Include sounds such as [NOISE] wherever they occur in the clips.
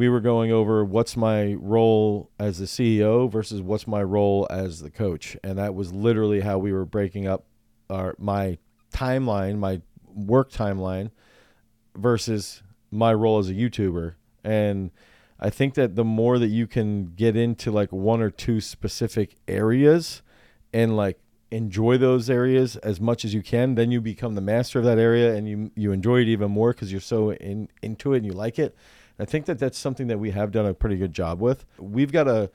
we were going over what's my role as the CEO versus what's my role as the coach, and that was literally how we were breaking up our my timeline, my work timeline, versus my role as a YouTuber. And I think that the more that you can get into like one or two specific areas and like enjoy those areas as much as you can, then you become the master of that area and you you enjoy it even more because you're so in into it and you like it. I think that that's something that we have done a pretty good job with. We've got a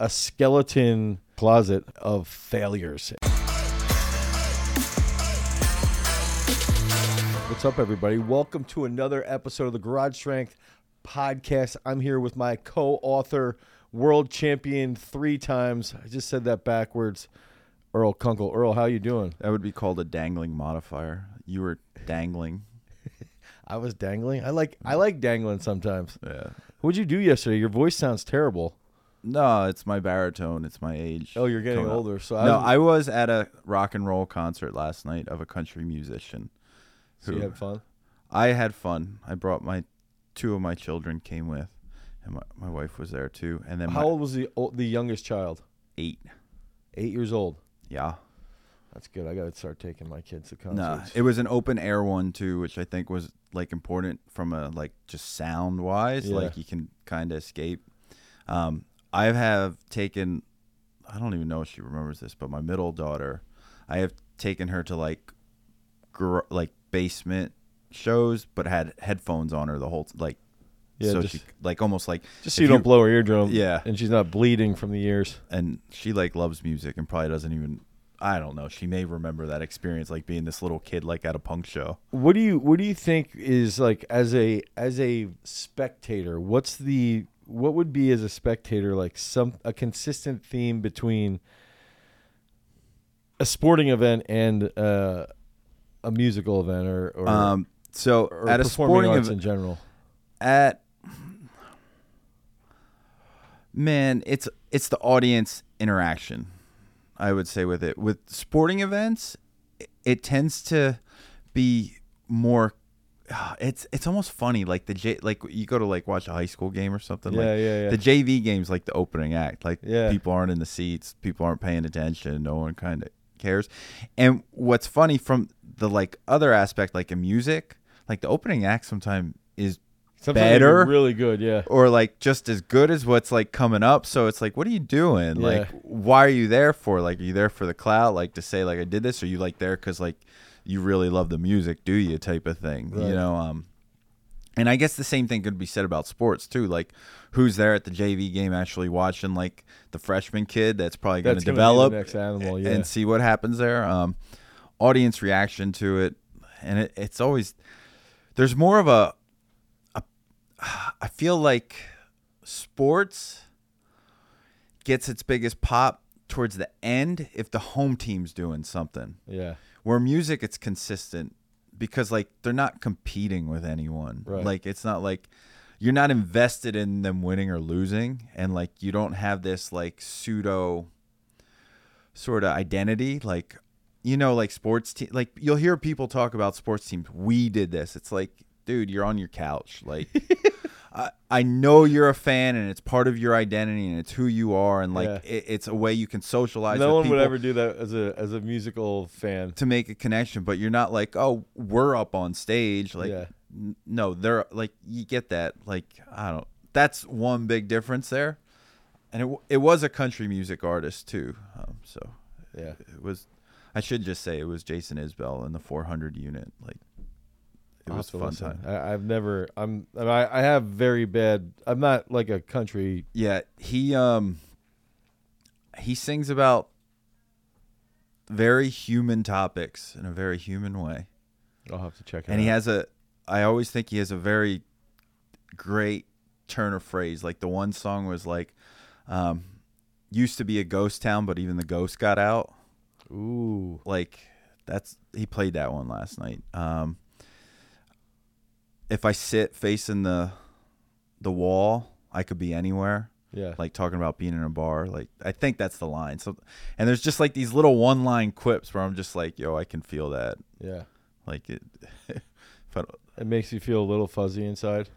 a skeleton closet of failures. What's up, everybody? Welcome to another episode of the Garage Strength Podcast. I'm here with my co-author, world champion three times. I just said that backwards. Earl Kunkel. Earl, how you doing? That would be called a dangling modifier. You were dangling. I was dangling. I like I like dangling sometimes. Yeah. What'd you do yesterday? Your voice sounds terrible. No, it's my baritone. It's my age. Oh, you're getting up. older. So no, I, I was at a rock and roll concert last night of a country musician. so you had fun. I had fun. I brought my two of my children came with, and my, my wife was there too. And then How my old was the the youngest child? eight. Eight years old. Yeah. That's good. I got to start taking my kids to No, concerts. it was an open air one too, which I think was like important from a like just sound wise. Yeah. Like you can kind of escape. Um, I have taken, I don't even know if she remembers this, but my middle daughter, I have taken her to like, gr- like basement shows, but had headphones on her the whole like, Yeah, so just- she like almost like just so you don't blow her eardrum. Yeah. and she's not bleeding from the ears. and she like loves music and probably doesn't even. I don't know. She may remember that experience, like being this little kid, like at a punk show. What do you What do you think is like as a as a spectator? What's the what would be as a spectator like some a consistent theme between a sporting event and uh, a musical event or or, Um, so or at a sporting event, in general? at man, it's it's the audience interaction. I would say with it with sporting events, it, it tends to be more. [SIGHS] It's it's almost funny like the J like you go to like watch a high school game or something Yeah, like yeah, yeah. the JV game's like the opening act like Yeah. people aren't in the seats people aren't paying attention no one kind of cares and what's funny from the like other aspect like in music like the opening act sometimes is Sometimes better. really good. Yeah, or like just as good as what's like coming up. So it's like, what are you doing? Yeah. Like, why are you there for? Like, are you there for the clout? Like to say like I did this, or you like there because like you really love the music, do you? Type of thing, Right. you know. Um, and I guess the same thing could be said about sports too. Like, who's there at the JV game actually watching like the freshman kid that's probably going to develop animal, yeah. and see what happens there. Um, audience reaction to it, and it, it's always there's more of a. [SIGHS] I feel like sports gets its biggest pop towards the end if the home team's doing something. yeah. Where music, it's consistent because like they're not competing with anyone. Right. Like it's not like you're not invested in them winning or losing, and like you don't have this like pseudo sort of identity. Like you know, like sports team. Like you'll hear people talk about sports teams. We did this. It's like, dude, you're on your couch. Like. [LAUGHS] I, I know you're a fan and it's part of your identity and it's who you are and like Yeah. it, it's a way you can socialize. No with one people would ever do that as a as a musical fan. to make a connection, but you're not like, oh, we're up on stage. Like, Yeah. n- no, they're like, you get that. Like, I don't. That's one big difference there, and it w- it was a country music artist too. Um, so Yeah. it was. I should just say it was Jason Isbell in the 400 unit. Like, it was have fun time. I, I've never. I'm. I, I have very bad. I'm not like a country. Yeah, he um he sings about very human topics in a very human way. I'll have to check it. and he has a i always think he has a very great turn of phrase like the one song was like um used to be a ghost town but even the ghost got out Ooh. like that's he played that one last night um if i sit facing the the wall i could be anywhere Yeah. like talking about being in a bar like i think that's the line so and there's just like these little one line quips where i'm just like yo i can feel that yeah. like it [LAUGHS] if It makes you feel a little fuzzy inside.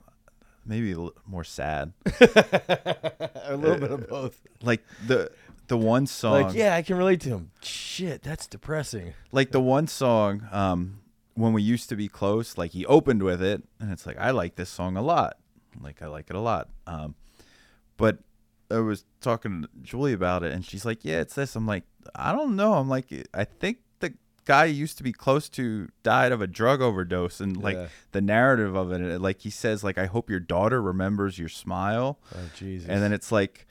maybe a little more sad. [LAUGHS] a little bit of both. Like the the one song, Like, yeah, I can relate to him. Shit, that's depressing. like the one song um when we used to be close like he opened with it and it's like i like this song a lot like i like it a lot um but i was talking to julie about it and she's like yeah it's this i'm like i don't know i'm like i think the guy used to be close to died of a drug overdose and like Yeah. the narrative of it like he says like i hope your daughter remembers your smile Oh Jesus. and then it's like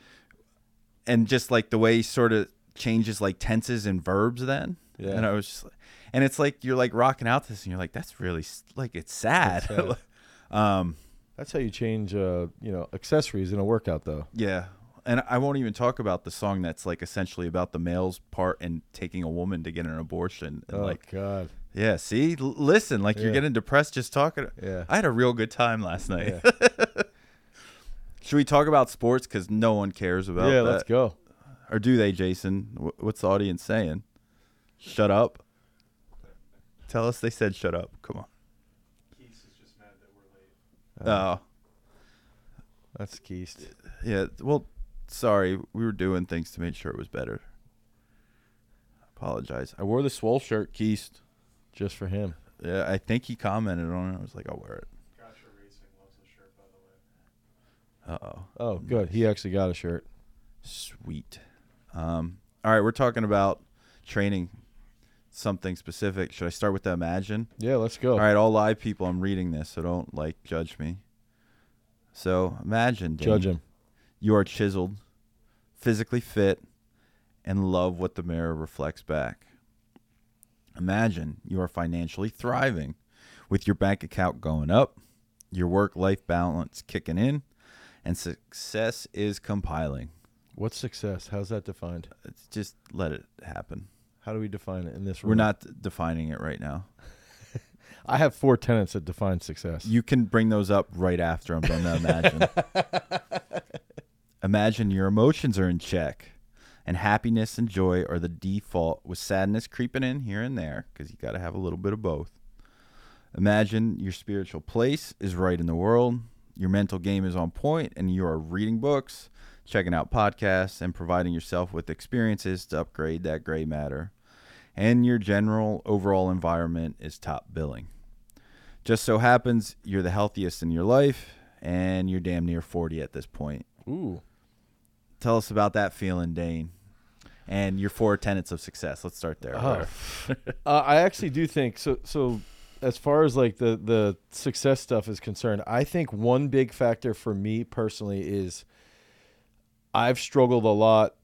and just like the way he sort of changes like tenses and verbs then Yeah. and i was just like and it's like you're like rocking out to this and you're like that's really like it's sad, sad. [LAUGHS] um that's how you change, uh, you know, accessories in a workout, though. yeah and i won't even talk about the song that's like essentially about the male's part in taking a woman to get an abortion and oh like God. yeah see L- listen like you're getting depressed just talking Yeah. i had a real good time last night Yeah. [LAUGHS] should we talk about sports because no one cares about yeah, that let's go. Or do they, Jason? Wh- What's the audience saying? Shut up. Tell us they said shut up. Come on. Keith is just mad that we're late. oh, That's Keist. yeah. Well, sorry. We were doing things to make sure it was better. Apologize. I wore the swole shirt, Keist. Just for him. Yeah, I think he commented on it. I was like, I'll wear it. Gotcha Racing loves the shirt, by the way. Uh oh. Oh, good. He actually got a shirt. Sweet. Um, all right, we're talking about training something specific. Should I start with the imagine? Yeah, let's go. All right, all live people, I'm reading this, so don't like judge me. So imagine, Dane, Judge him. you are chiseled, physically fit, and love what the mirror reflects back. Imagine you are financially thriving, with your bank account going up, your work-life balance kicking in, and success is compiling. What's success? How's that defined? It's just let it happen. How do we define it in this room? We're not defining it right now. [LAUGHS] I have four tenets that define success. You can bring those up right after I'm done imagine. [LAUGHS] imagine your emotions are in check, and happiness and joy are the default, with sadness creeping in here and there, because you got to have a little bit of both. Imagine your spiritual place is right in the world, your mental game is on point, and you are reading books, checking out podcasts, and providing yourself with experiences to upgrade that gray matter. And your general overall environment is top billing. Just so happens you're the healthiest in your life, and you're damn near 40 at this point. Ooh. Tell us about that feeling, Dane, and your four tenets of success. Let's start there. Oh. [LAUGHS] uh, I actually do think so. So, as far as like the the success stuff is concerned, I think one big factor for me personally is I've struggled a lot.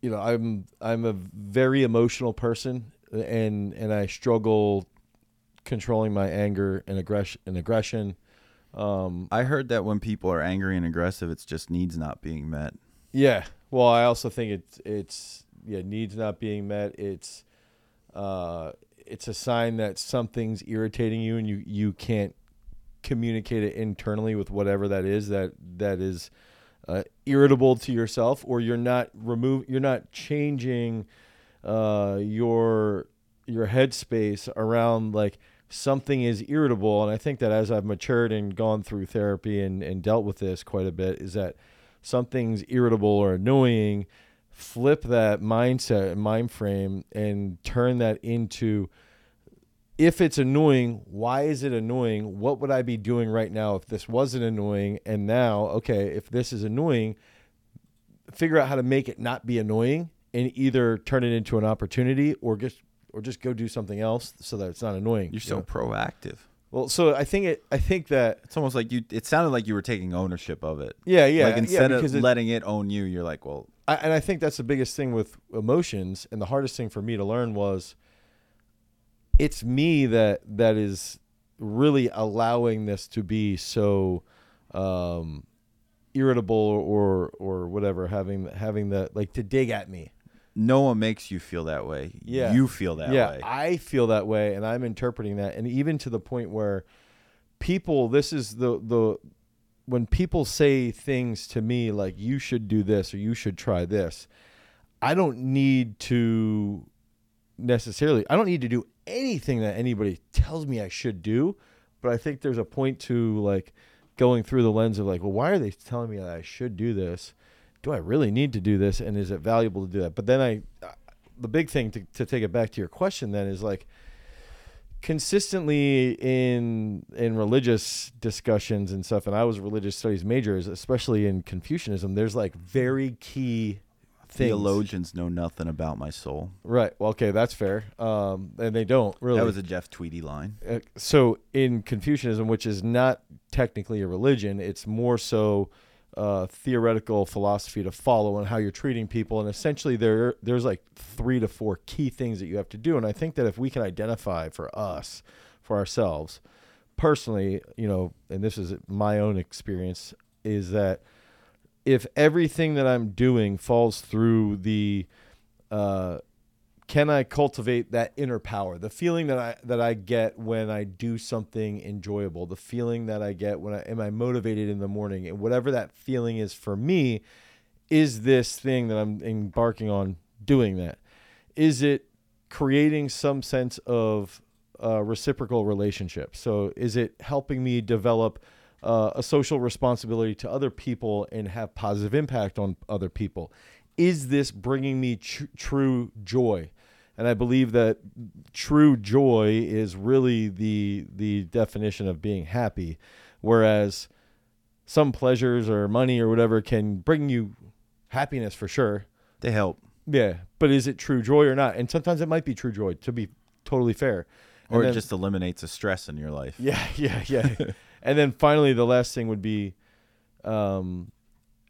You know, I'm I'm a very emotional person, and and I struggle controlling my anger and aggression and aggression. Um, I heard that when people are angry and aggressive, it's just needs not being met. Yeah. Well, I also think it's it's yeah needs not being met. It's uh it's a sign that something's irritating you and you you can't communicate it internally with whatever that is that that is uh, irritable to yourself or you're not remove you're not changing uh your your headspace around like something is irritable. And i think that as i've matured and gone through therapy and and dealt with this quite a bit is that something's irritable or annoying, flip that mindset and mind frame and turn that into if it's annoying, why is it annoying? What would I be doing right now if this wasn't annoying? And now, okay, if this is annoying, figure out how to make it not be annoying and either turn it into an opportunity or just or just go do something else so that it's not annoying. You're you so know? proactive. well. So I think it. I think that It's almost like you. It sounded like you were taking ownership of it. yeah, yeah. like yeah, instead because of it- letting it own you, you're like, well, I, and I think that's the biggest thing with emotions, and the hardest thing for me to learn was it's me that that is really allowing this to be so um, irritable or or whatever, having having the like to dig at me. no one makes you feel that way. Yeah. you feel that yeah, way. I feel that way, and I'm interpreting that, and even to the point where people, this is the the when people say things to me like you should do this or you should try this, I don't need to necessarily. I don't need to do anything that anybody tells me I should do, but I think there's a point to like going through the lens of like, well, why are they telling me that I should do this? Do I really need to do this? And is it valuable to do that? But then I, uh, the big thing to, to take it back to your question then is like, consistently in in religious discussions and stuff and I was a religious studies major especially in Confucianism there's like very key things. Theologians know nothing about my soul. Right. Well, okay, that's fair. Um, and they don't really. That was a Jeff Tweedy line. Uh, so in Confucianism, which is not technically a religion, it's more so uh, theoretical philosophy to follow on how you're treating people, and essentially there there's like three to four key things that you have to do, and I think that if we can identify for us, for ourselves, personally, you know, and this is my own experience, is that if everything that I'm doing falls through the uh, can I cultivate that inner power, the feeling that I that I get when I do something enjoyable, the feeling that I get when I am I motivated in the morning, and whatever that feeling is for me, is this thing that I'm embarking on doing that? Is it creating some sense of uh, reciprocal relationship? So is it helping me develop uh, a social responsibility to other people and have positive impact on other people? Is this bringing me tr- true joy? And I believe that true joy is really the the definition of being happy, whereas some pleasures or money or whatever can bring you happiness for sure. They help. Yeah, but is it true joy or not? And sometimes it might be true joy. To be totally fair, or then, it just eliminates a stress in your life. Yeah, [LAUGHS] yeah, yeah. And then finally, the last thing would be, um,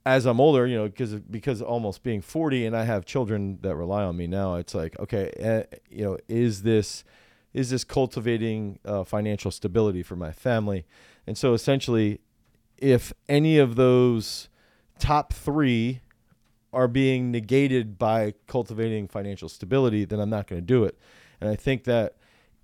as I'm older, you know, because because almost being 40 and I have children that rely on me now, it's like, okay, uh, you know, is this is this cultivating uh, financial stability for my family? And so essentially, if any of those top three are being negated by cultivating financial stability, then I'm not going to do it. And I think that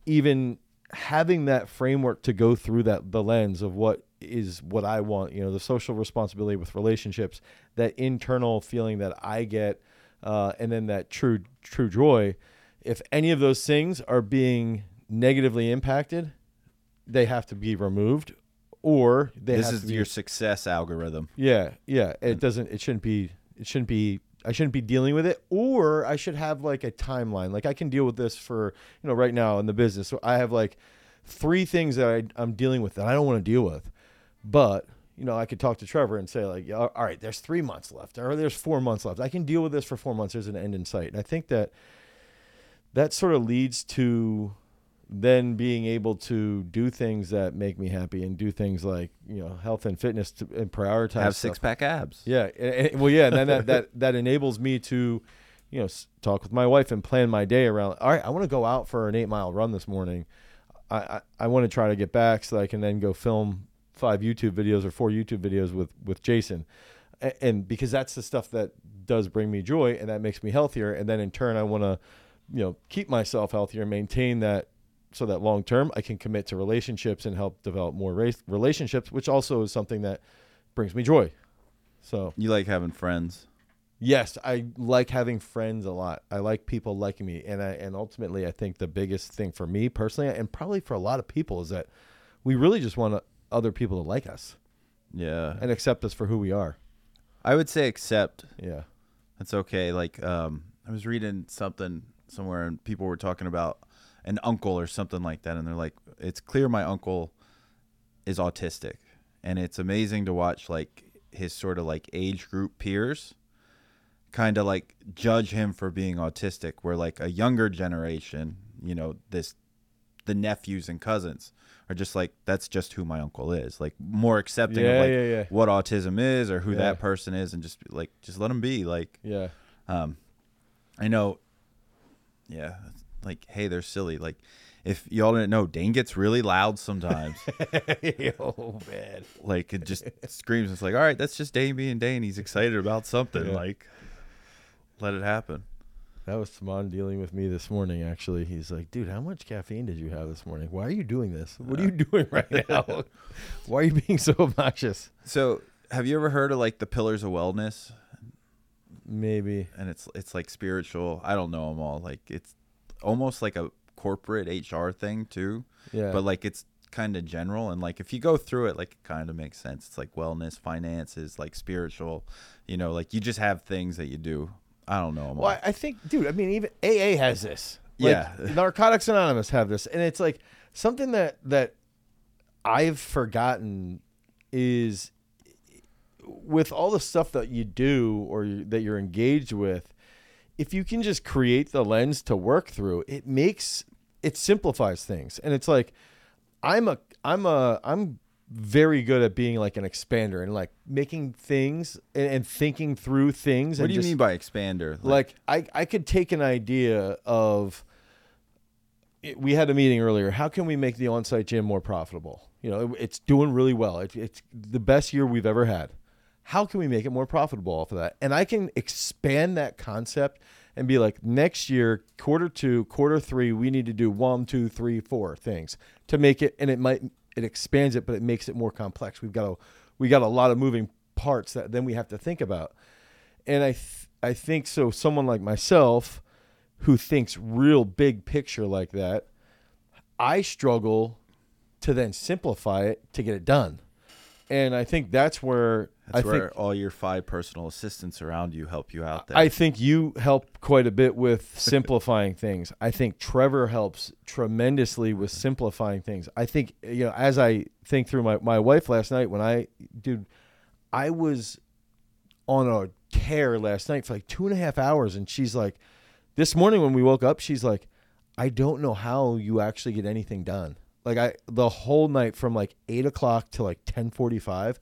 even having that framework to go through that the lens of what is what I want, you know, the social responsibility with relationships, that internal feeling that I get, uh, and then that true true joy. If any of those things are being negatively impacted, they have to be removed, or they this is be, your success algorithm. Yeah, yeah. It doesn't. It shouldn't be. It shouldn't be I shouldn't be dealing with it, or I should have like a timeline. Like I can deal with this for you know right now in the business. So I have like three things that I, I'm dealing with that I don't want to deal with, but you know I could talk to Trevor and say like, all right, there's three months left, or there's four months left. I can deal with this for four months. There's an end in sight, and I think that that sort of leads to then being able to do things that make me happy and do things like you know health and fitness to, and prioritize have six pack abs. Yeah, and, and, well, yeah, and then that, that that enables me to, you know, talk with my wife and plan my day around. All right, I want to go out for an eight mile run this morning. I I, I want to try to get back so I can then go film five YouTube videos or four YouTube videos with with Jason, and, and because that's the stuff that does bring me joy and that makes me healthier. And then in turn, I want to, you know, keep myself healthier, maintain that so that long term I can commit to relationships and help develop more race, relationships, which also is something that brings me joy. So you like having friends? Yes, I like having friends a lot. I like people liking me, and I and ultimately I think the biggest thing for me personally, and probably for a lot of people, is that we really just want other people to like us. Yeah, and accept us for who we are. I would say accept. Yeah, that's okay. Like um, I was reading something somewhere, and people were talking about an uncle or something like that and they're like it's clear my uncle is autistic and it's amazing to watch like his sort of like age group peers kind of like judge him for being autistic where like a younger generation you know this the nephews and cousins are just like that's just who my uncle is like more accepting yeah, of like yeah, yeah. what autism is or who that person is and just like just let them be like yeah, um, I know. Yeah, like hey, they're silly. Like if y'all didn't know, Dane gets really loud sometimes. [LAUGHS] oh man. like it just screams. It's like all right, that's just Dane being Dane. He's excited about something. Yeah. Like let it happen. That was Simon dealing with me this morning. Actually, he's like, "Dude, how much caffeine did you have this morning? Why are you doing this? What are you doing right [LAUGHS] now? Why are you being so obnoxious?" So have you ever heard of like the pillars of wellness? Maybe. And it's it's like spiritual. I don't know them all. Like it's almost like a corporate HR thing too. Yeah. But like it's kind of general and like if you go through it like it kind of makes sense it's like wellness finances like spiritual you know like you just have things that you do i don't know Well, I I think, dude. I mean, even AA has this. Like, Yeah. [LAUGHS] Narcotics Anonymous have this, and it's like something that that I've forgotten is with all the stuff that you do or that you're engaged with. If you can just create the lens to work through, it makes it simplifies things, and it's like I'm a I'm a I'm very good at being like an expander and like making things and, and thinking through things. what do you just- mean by expander? Like I, I could take an idea of it- we had a meeting earlier how can we make the on-site gym more profitable? You know it- it's doing really well. It, it's the best year we've ever had how can we make it more profitable off of that? And i can expand that concept and be like next year quarter two quarter three we need to do one two three four things to make it and it might it expands it but it makes it more complex. We've got a we got a lot of moving parts that then we have to think about. And I th- I think so. Someone like myself, who thinks real big picture like that, I struggle to then simplify it to get it done, and I think that's where that's I where think all your five personal assistants around you help you out there I think you help quite a bit with simplifying [LAUGHS] things. I think Trevor helps tremendously with simplifying things. I think you know as I think through my my wife last night when I dude, I was on a tear last night for like two and a half hours, and she's like, this morning when we woke up, she's like, I don't know how you actually get anything done. Like I the whole night from like eight o'clock to like ten forty five.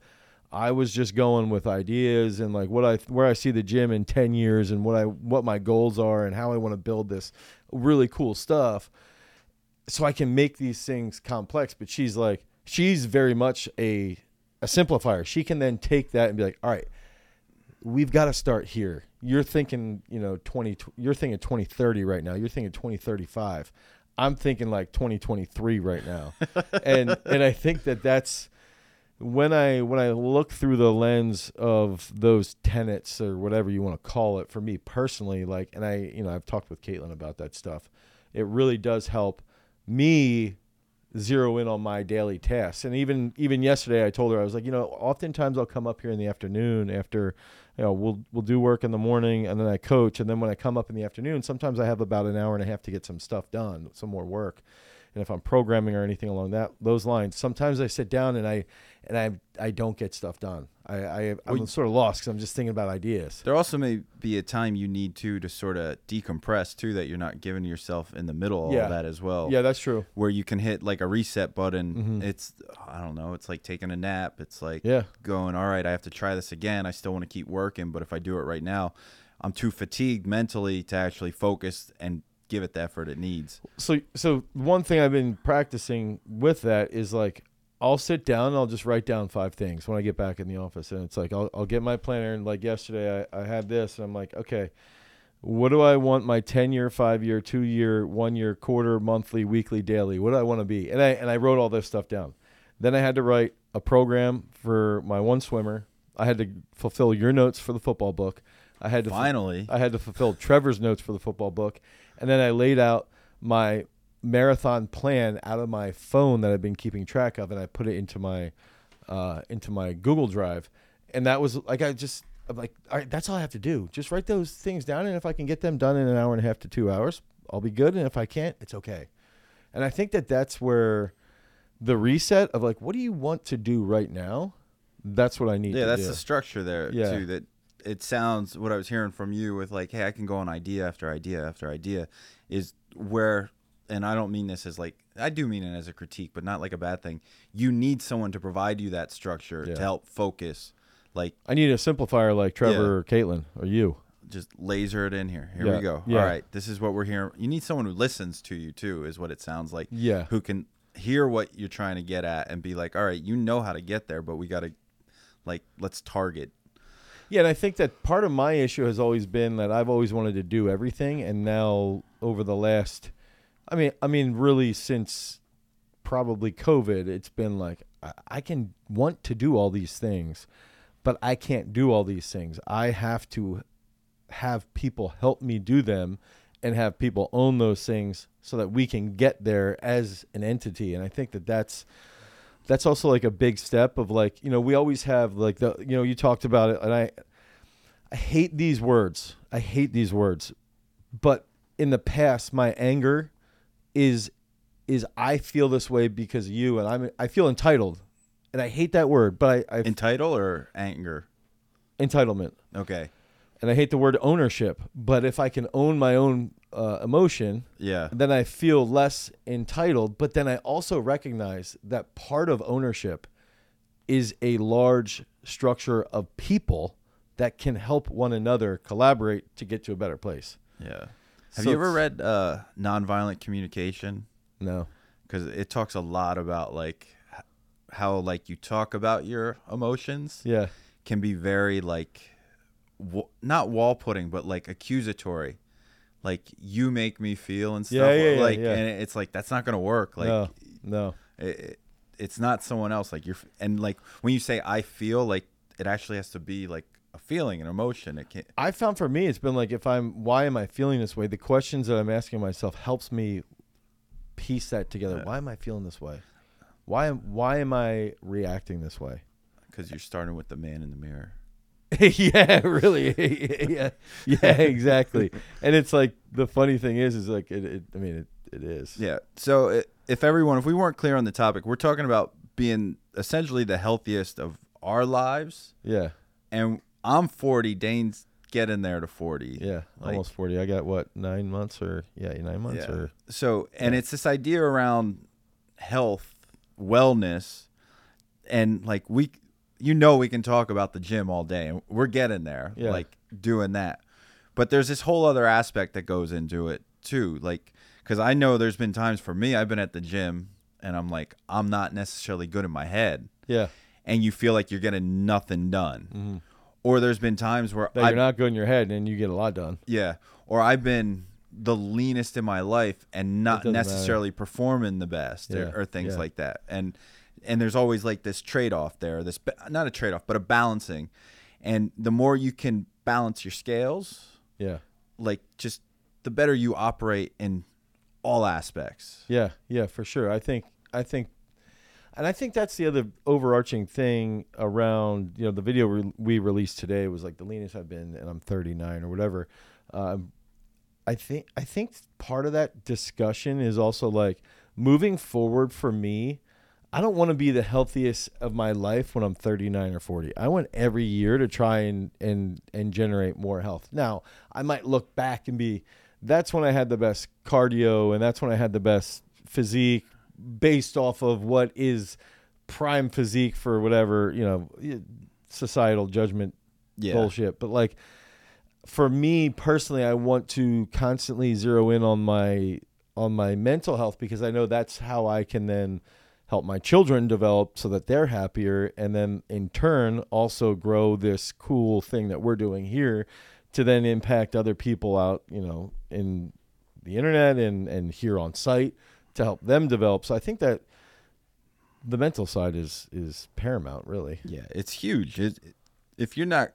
I was just going with ideas and like what I where I see the gym in 10 years and what I what my goals are and how I want to build this really cool stuff so I can make these things complex but she's like she's very much a a simplifier. She can then take that and be like, "All right, we've got to start here. You're thinking, you know, 20 you're thinking 2030 right now. You're thinking 2035. I'm thinking like 2023 right now." [LAUGHS] and and I think that that's when I when I look through the lens of those tenets or whatever you want to call it, for me personally, like, and I, you know, I've talked with Caitlin about that stuff. It really does help me zero in on my daily tasks. And even even yesterday, I told her I was like, you know, oftentimes I'll come up here in the afternoon after, you know, we'll we'll do work in the morning and then I coach, and then when I come up in the afternoon, sometimes I have about an hour and a half to get some stuff done, some more work. And if I'm programming or anything along that those lines, sometimes I sit down and I and I I don't get stuff done. I, I I'm Well, sort of lost because I'm just thinking about ideas. There also may be a time you need to to sort of decompress too, that you're not giving yourself in the middle of Yeah. all that as well. Yeah, that's true. Where you can hit like a reset button. Mhm. It's I don't know. It's like taking a nap. It's like Yeah. going, all right, I have to try this again. I still want to keep working, but if I do it right now, I'm too fatigued mentally to actually focus and give it the effort it needs. so so one thing I've been practicing with that is like I'll sit down and I'll just write down five things when I get back in the office. And it's like I'll I'll get my planner and like yesterday I, I had this and I'm like okay what do I want my 10 year 5 year 2 year 1 year quarter monthly weekly daily? What do I want to be? And I and I wrote all this stuff down. Then I had to write a program for my one swimmer. I had to fulfill your notes for the football book. I had to fu- Finally, I had to fulfill Trevor's notes for the football book, and then I laid out my marathon plan out of my phone that I've been keeping track of, and I put it into my uh, into my Google Drive, and that was like I just I'm like all right, that's all I have to do. Just write those things down, and if I can get them done in an hour and a half to two hours, I'll be good. And if I can't, it's okay. And I think that that's where the reset of like, what do you want to do right now? That's what I need. yeah, that's do. the structure there Yeah. too. That it sounds what I was hearing from you with like, hey, I can go on idea after idea after idea, is where, and I don't mean this as like I do mean it as a critique, but not like a bad thing. You need someone to provide you that structure Yeah. to help focus, like I need a simplifier like Trevor Yeah. or Caitlin or you. just laser it in here. Here Yeah, we go. All right, this is what we're hearing. You need someone who listens to you too, is what it sounds like. Yeah. Who can hear what you're trying to get at and be like, all right, you know how to get there, but we got to, like, let's target. Yeah, and I think that part of my issue has always been that I've always wanted to do everything, and now over the last, I mean, I mean, really since probably COVID, it's been like I, I can want to do all these things, but I can't do all these things. I have to have people help me do them, and have people own those things so that we can get there as an entity. And I think that that's that's also like a big step of like you know we always have like the you know you talked about it and I I hate these words. I hate these words. But in the past my anger is is I feel this way because of you and I'm I feel entitled. And I hate that word, but I, I Entitle or anger? entitlement. Okay. And I hate the word ownership, but if I can own my own uh, emotion, Yeah. then I feel less entitled. But then I also recognize that part of ownership is a large structure of people that can help one another collaborate to get to a better place. Yeah. Have So you ever read uh, Nonviolent Communication? No. Because it talks a lot about like how like you talk about your emotions Yeah. can be very like w- not wall putting but like accusatory. Like you make me feel and stuff. Yeah, yeah, yeah, like yeah. and it's like that's not gonna work. Like no. No. it, it- it's not someone else. Like you're and like when you say I feel like it actually has to be like a feeling, an emotion. It can't. I found for me, it's been like if I'm, why am I feeling this way? The questions that I'm asking myself helps me piece that together. Yeah. Why am I feeling this way? Why am Why am I reacting this way? Because you're starting with the man in the mirror. [LAUGHS] yeah, really. [LAUGHS] yeah, yeah, exactly. and it's like the funny thing is, is like it. it I mean, it, it is. Yeah. So i if everyone, if we weren't clear on the topic, we're talking about being essentially the healthiest of our lives. yeah, And I'm 40. Dane's getting there to 40. yeah. Like- Almost forty. I got what nine months or yeah, nine months Yeah. or So, and Yeah. it's this idea around health, wellness, and like we, you know, we can talk about the gym all day, and we're getting there, Yeah. like doing that. But there's this whole other aspect that goes into it too, like because I know there's been times for me, I've been at the gym and I'm like, I'm not necessarily good in my head, yeah. and you feel like you're getting nothing done. Mm-hmm. Or there's been times where That you're not good in your head and you get a lot done. yeah. Or I've been the leanest in my life and not doesn't matter. necessarily performing the best Yeah, or, or things yeah. like that. And and there's always like this trade off there. This not a trade off, but a balancing. And the more you can balance your scales, Yeah, like just the better you operate in all aspects. yeah, yeah, for sure. I think I think, and I think that's the other overarching thing around you know the video re- we released today was like the leanest I've been, and I'm 39 or whatever. Um, I think I think part of that discussion is also like moving forward for me. I don't want to be the healthiest of my life when I'm 39 or 40. I want every year to try and and and generate more health. Now, I might look back and be that's when I had the best cardio and that's when I had the best physique based off of what is prime physique for whatever, you know, societal judgment Yeah. bullshit. But like for me personally, I want to constantly zero in on my on my mental health because I know that's how I can then help my children develop so that they're happier and then in turn also grow this cool thing that we're doing here to then impact other people out, you know, in the internet and and here on site to help them develop. So I think that the mental side is is paramount, really. Yeah, it's huge. It, if you're not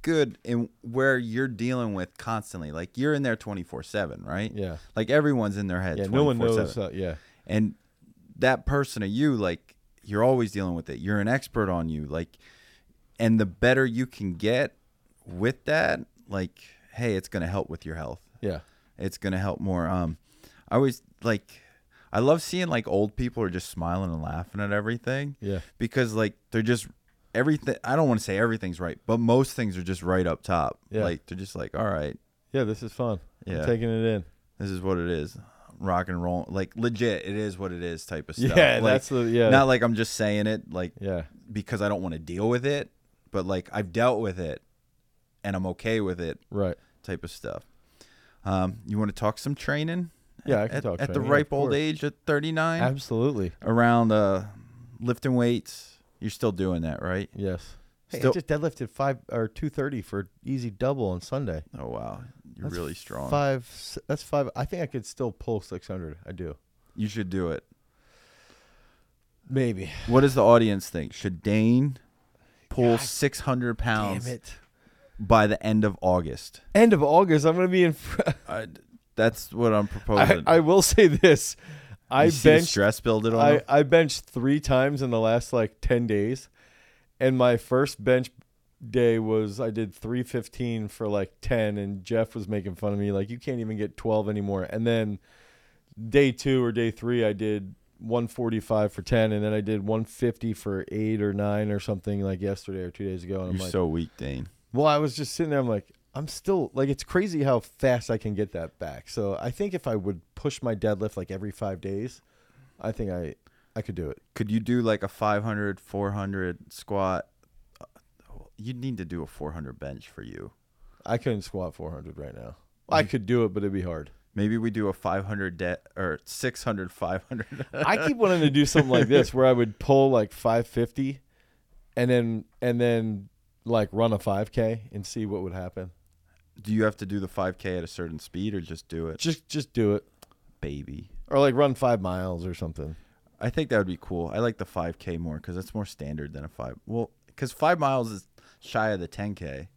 good in where you're dealing with constantly, like you're in there 24 7, right? Yeah. Like everyone's in their head. Yeah, no one knows. Uh, yeah. and that person of you like you're always dealing with it you're an expert on you like and the better you can get with that like hey it's going to help with your health Yeah. it's going to help more um i always like i love seeing like old people are just smiling and laughing at everything Yeah. because like they're just everything i don't want to say everything's right but most things are just right up top Yeah. like they're just like all right Yeah, this is fun. Yeah. I'm taking it in. this is what it is rock and roll like legit it is what it is type of stuff [LAUGHS] Yeah, like, that's the yeah. not like I'm just saying it like yeah. because I don't want to deal with it, but like I've dealt with it and I'm okay with it Right. type of stuff. Um, you want to talk some training? Yeah, I at, can talk at the ripe of old age at 39 Absolutely. around uh lifting weights. You're still doing that, right? Yes. Hey, Still- I just deadlifted five or two thirty for easy double on Sunday. Oh wow, you're That's really strong. Five. That's five. I think I could still pull six hundred. I do. You should do it. Maybe. What does the audience think? Should Dane pull God 600 pounds it. by the end of August? End of August. I'm gonna be in. Fr- [LAUGHS] I, That's what I'm proposing. I will say this. I you the benched stress building on I? I benched three times in the last like 10 days. And my first bench day was I did 315 for like 10 and Jeff was making fun of me like you can't even get 12 anymore. And then day 2 or day 3 I did 145 for 10 and then I did 150 for 8 or 9 or something like yesterday or 2 days ago and I'm You're like so weak, Dane. well, I was just sitting there. I'm like, I'm still like, it's crazy how fast I can get that back. So I think if I would push my deadlift like every five days, I think I I could do it. Could you do like a 500, 400 squat? You'd need to do a 400 bench for you. I couldn't squat 400 right now. I could do it, but it'd be hard. Maybe we do a 500 de- or 600, 500. I keep [LAUGHS] wanting to do something like this where I would pull like 550, and then and then like run a 5K and see what would happen. do you have to do the 5K at a certain speed or just do it? Just just do it, Baby. or like run five miles or something. I think that would be cool. I like the 5K more because it's more standard than a 5. Well, because 5 miles is shy of the 10K.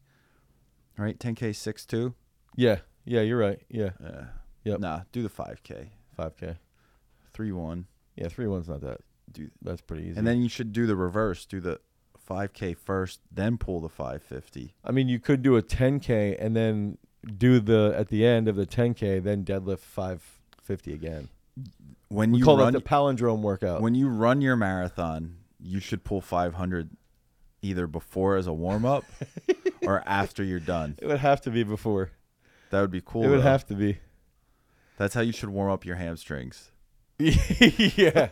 Right? 10K 6 2? Yeah, yeah, you're right. Yeah, Yeah. Yep. Nah, do the 5K. 5K. 3 1. Yeah, three one's not that. Do That's pretty easy. And then you should do the reverse. Do the 5K first, then pull the 550. I mean, you could do a 10k and then do the at the end of the 10k, then deadlift 550 again. When We you call run, that the palindrome workout. when you run your marathon, you should pull 500 either before as a warm up [LAUGHS] or after you're done. it would have to be before. That would be cool. it would though. have to be. That's how you should warm up your hamstrings. [LAUGHS] yeah.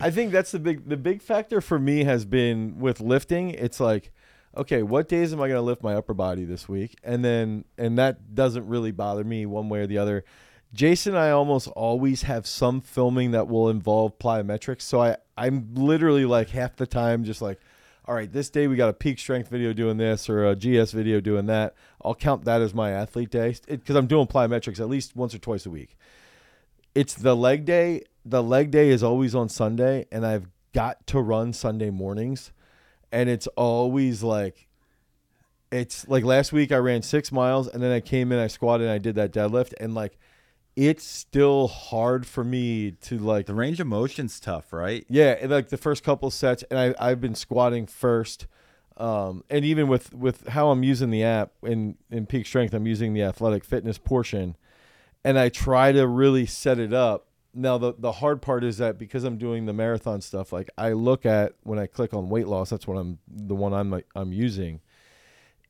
I think that's the big the big factor for me has been with lifting. It's like, okay, what days am I going to lift my upper body this week? And then and that doesn't really bother me one way or the other. Jason and I almost always have some filming that will involve plyometrics. So I I'm literally like half the time just like all right, this day we got a peak strength video doing this or a GS video doing that. I'll count that as my athlete day because I'm doing plyometrics at least once or twice a week it's the leg day. The leg day is always on Sunday, and I've got to run Sunday mornings, and it's always like, it's like last week I ran six miles, and then I came in, I squatted, and I did that deadlift, and like, it's still hard for me to like, The range of motion's tough, right? yeah, like the first couple sets, and I I've been squatting first. Um, and even with, with how I'm using the app in, in peak strength, I'm using the athletic fitness portion and I try to really set it up. Now the the hard part is that because I'm doing the marathon stuff, like I look at when I click on weight loss, that's what I'm the one I'm I'm using.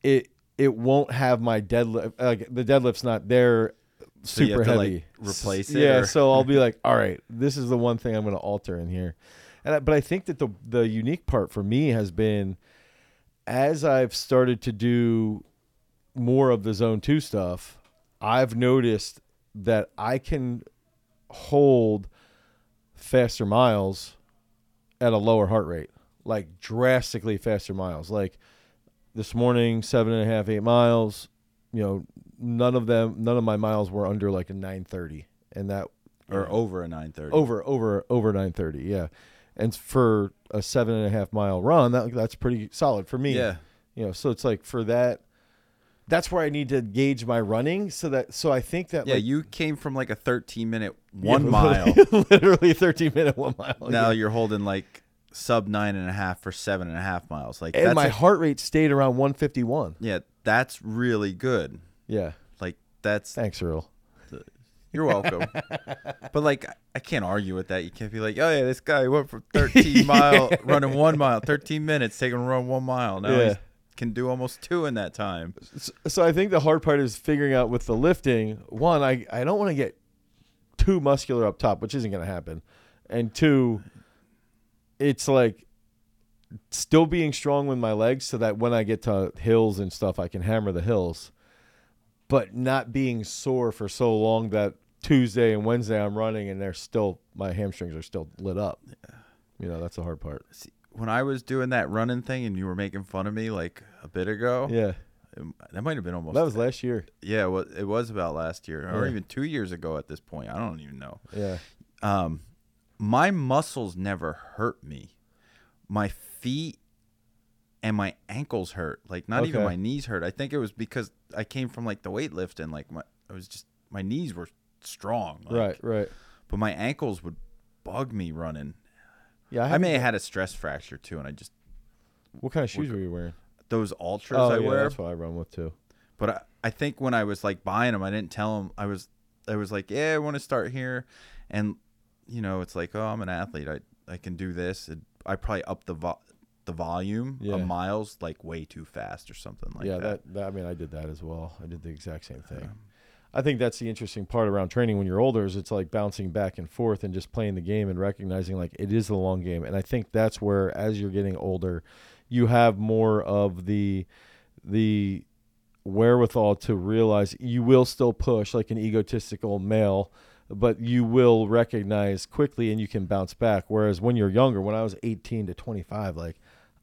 It it won't have my deadlift. Like the deadlift's not there. So you Super have to, heavy. like, replace it, Yeah, or- so I'll be [LAUGHS] like, all right, this is the one thing I'm going to alter in here. And I, but I think that the the unique part for me has been as I've started to do more of the zone 2 stuff, I've noticed that I can hold faster miles at a lower heart rate, like drastically faster miles. Like this morning, seven and a half, eight miles. You know, none of them, none of my miles were under like a nine thirty, and that Or over a 930. over over over nine thirty. Yeah, and for a seven and a half mile run, that that's pretty solid for me. Yeah. you know, so it's like for that. That's where I need to gauge my running, so that so I think that Yeah, like, you came from like a 13 minute one Yeah, [LAUGHS] mile. [LAUGHS] literally- literally thirteen minute one mile. now yeah. you're holding like sub nine and a half for seven and a half miles. Like and my a- heart rate stayed around one fifty one. yeah, that's really good. Yeah, Like that's thanks, Earl. you're welcome. [LAUGHS] but like I can't argue with that. You can't be like, oh yeah, this guy went from [LAUGHS] 13 mile running one mile, 13 minutes taking a run one mile. Now Yeah. he can do almost two in that time. So, so I think the hard part is figuring out with the lifting. One, I I don't want to get too muscular up top, which isn't going to happen, and two, it's like still being strong with my legs so that when I get to hills and stuff, I can hammer the hills, but not being sore for so long that Tuesday and Wednesday I'm running and they're still my hamstrings are still lit up. Yeah. You know, that's the hard part. See, when I was doing that running thing and you were making fun of me like a bit ago, Yeah, it- that might have been almost that was last year. yeah, well, it was about last year or Yeah. even two years ago at this point. I don't even know. Yeah. um, my muscles never hurt me. My feet and my ankles hurt. Like not even my knees hurt. I think it was because I came from like the weightlifting. Like my, I was just my knees were strong, like, right, right. But my ankles would bug me running. Yeah, I, I, may have had a stress fracture too, and I just What kind of shoes were you wearing? those ultras oh, I yeah, wear. that's what I run with too. But I, I think when I was like buying them, I didn't tell them. I was I was like, yeah, I want to start here, and you know, it's like, oh, I'm an athlete. I I can do this. And I probably up the vo- the volume Yeah. of miles like way too fast or something like yeah, that. that. that I mean, I did that as well. I did the exact same thing. Um, I think that's the interesting part around training when you're older is it's like bouncing back and forth and just playing the game and recognizing like it is the long game. And I think that's where as you're getting older, you have more of the the wherewithal to realize you will still push like an egotistical male, but you will recognize quickly and you can bounce back. Whereas when you're younger, when I was 18 to 25, like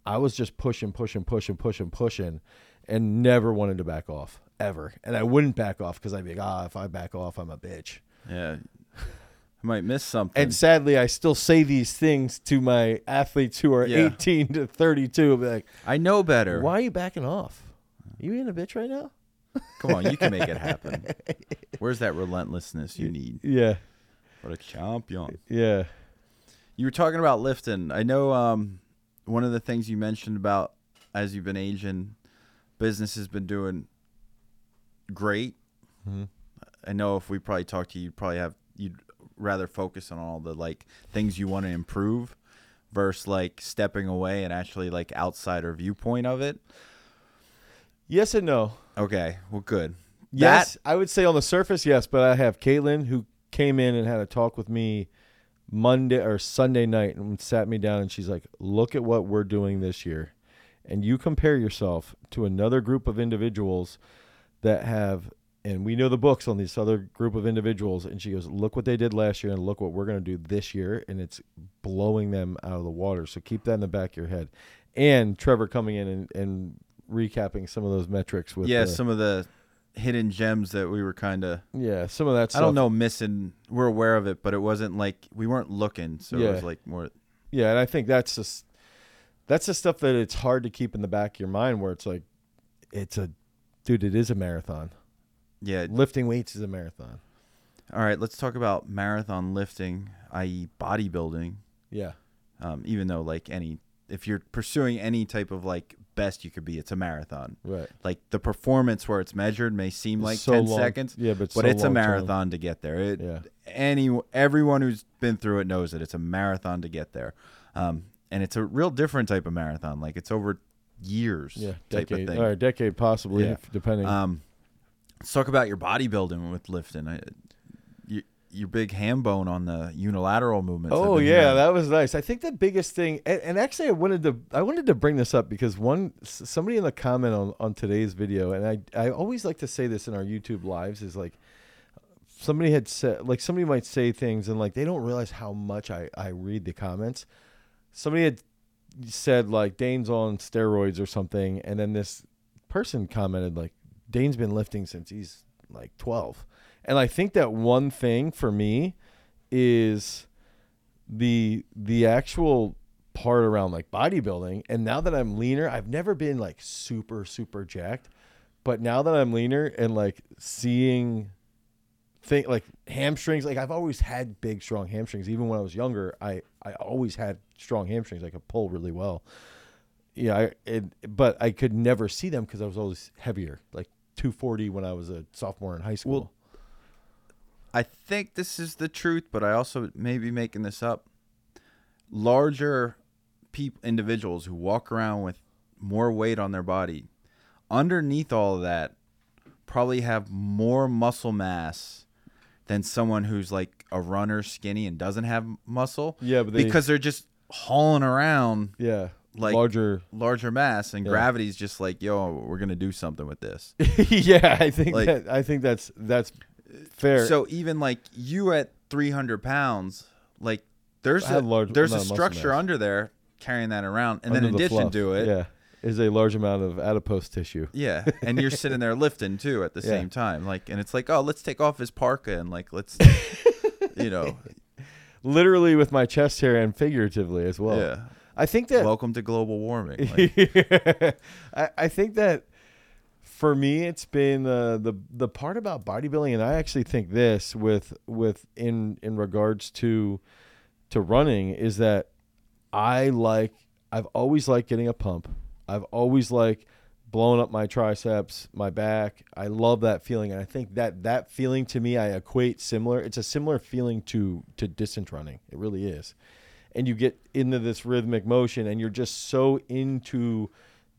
I was just pushing, pushing, pushing, pushing, pushing, and never wanted to back off ever. And I wouldn't back off because I'd be like, ah, if I back off, I'm a bitch. yeah, I might miss something. And sadly, I still say these things to my athletes who are Yeah. 18 to 32. I'll be like, I know better. why are you backing off? You being a bitch right now? Come on, you can make it happen. [LAUGHS] Where's that relentlessness you need Yeah, What a champion? yeah. You were talking about lifting. I know um, one of the things you mentioned about as you've been aging, business has been doing great. Mhm. I know if we probably talked to you, you'd probably have you'd rather focus on all the like things you want to improve versus like stepping away and actually like outsider viewpoint of it. Yes and no. Okay, well, good. Yes, I would say on the surface, yes, but I have Caitlin who came in and had a talk with me Monday or Sunday night and sat me down and she's like, "Look at what we're doing this year." And you compare yourself to another group of individuals that have and we know the books on this other group of individuals and she goes, "Look what they did last year and look what we're going to do this year." And it's blowing them out of the water. So keep that in the back of your head. And Trevor coming in and, and recapping some of those metrics with yeah, the- some of the hidden gems that we were kind of yeah, some of that stuff. I don't know missing. We're aware of it, but it wasn't like we weren't looking, so it Yeah. was like more. Yeah, and I think that's just that's the stuff that it's hard to keep in the back of your mind where it's like it's a dude, it is a marathon. Yeah. Lifting weights is a marathon. All right, let's talk about marathon lifting, i.e., bodybuilding. Yeah. Um, even though like any, if you're pursuing any type of like best you could be, it's a marathon. Right. Like the performance where it's measured may seem like So ten long- seconds, Yeah, but, but so it's a marathon to get there. It, Yeah. Any everyone who's been through it knows that It's a marathon to get there, um, and it's a real different type of marathon. Like it's over years, Yeah. type Decade. of thing. Or a decade possibly, Yeah. depending. Um, let's talk about your bodybuilding with lifting. I, your big ham bone on the unilateral movement. Oh yeah, hearing. that was nice. I think the biggest thing, and, and actually, I wanted to, I wanted to bring this up because one, somebody in the comment on on today's video, and I, I always like to say this in our YouTube lives is like, somebody had said, like somebody might say things and like they don't realize how much I I read the comments. Somebody had said like Dane's on steroids or something, and then this person commented like Dane's been lifting since he's like twelve, and I think that one thing for me is the the actual part around like bodybuilding. And now that I'm leaner I've never been like super super jacked. But now that I'm leaner and like seeing think like hamstrings like I've always had big strong hamstrings. Even when I was younger I I always had strong hamstrings. I could pull really well. Yeah I, it, but I could never see them because I was always heavier like 240 when I was a sophomore in high school. Well, I think this is the truth, but I also may be making this up. Larger people, individuals who walk around with more weight on their body, underneath all of that, probably have more muscle mass than someone who's like a runner, skinny, and doesn't have muscle. yeah but they, because they're just hauling around yeah like larger larger mass, and Yeah. gravity's just like, yo, we're gonna do something with this. [LAUGHS] yeah, I think Like- that I think that's that's fair. So even like you at 300 pounds, like there's a large there's a amount of muscle structure under there carrying that around, and then Under in the addition fluff, to it, yeah, is a large amount of adipose tissue. yeah, and you're sitting there lifting too at the Yeah. same time, like, and it's like, oh, let's take off his parka and like let's, [LAUGHS] you know, Literally with my chest hair and figuratively as well. yeah. I think that Welcome to global warming. [LAUGHS] Like, I, I think that for me it's been uh, the the part about bodybuilding and i actually think this with with in in regards to to running is that i like i've always liked getting a pump. I've always liked blowing up my triceps my back. I love that feeling and i think that that feeling to me i equate similar it's a similar feeling to to distance running. It really is. And you get into this rhythmic motion and you're just so into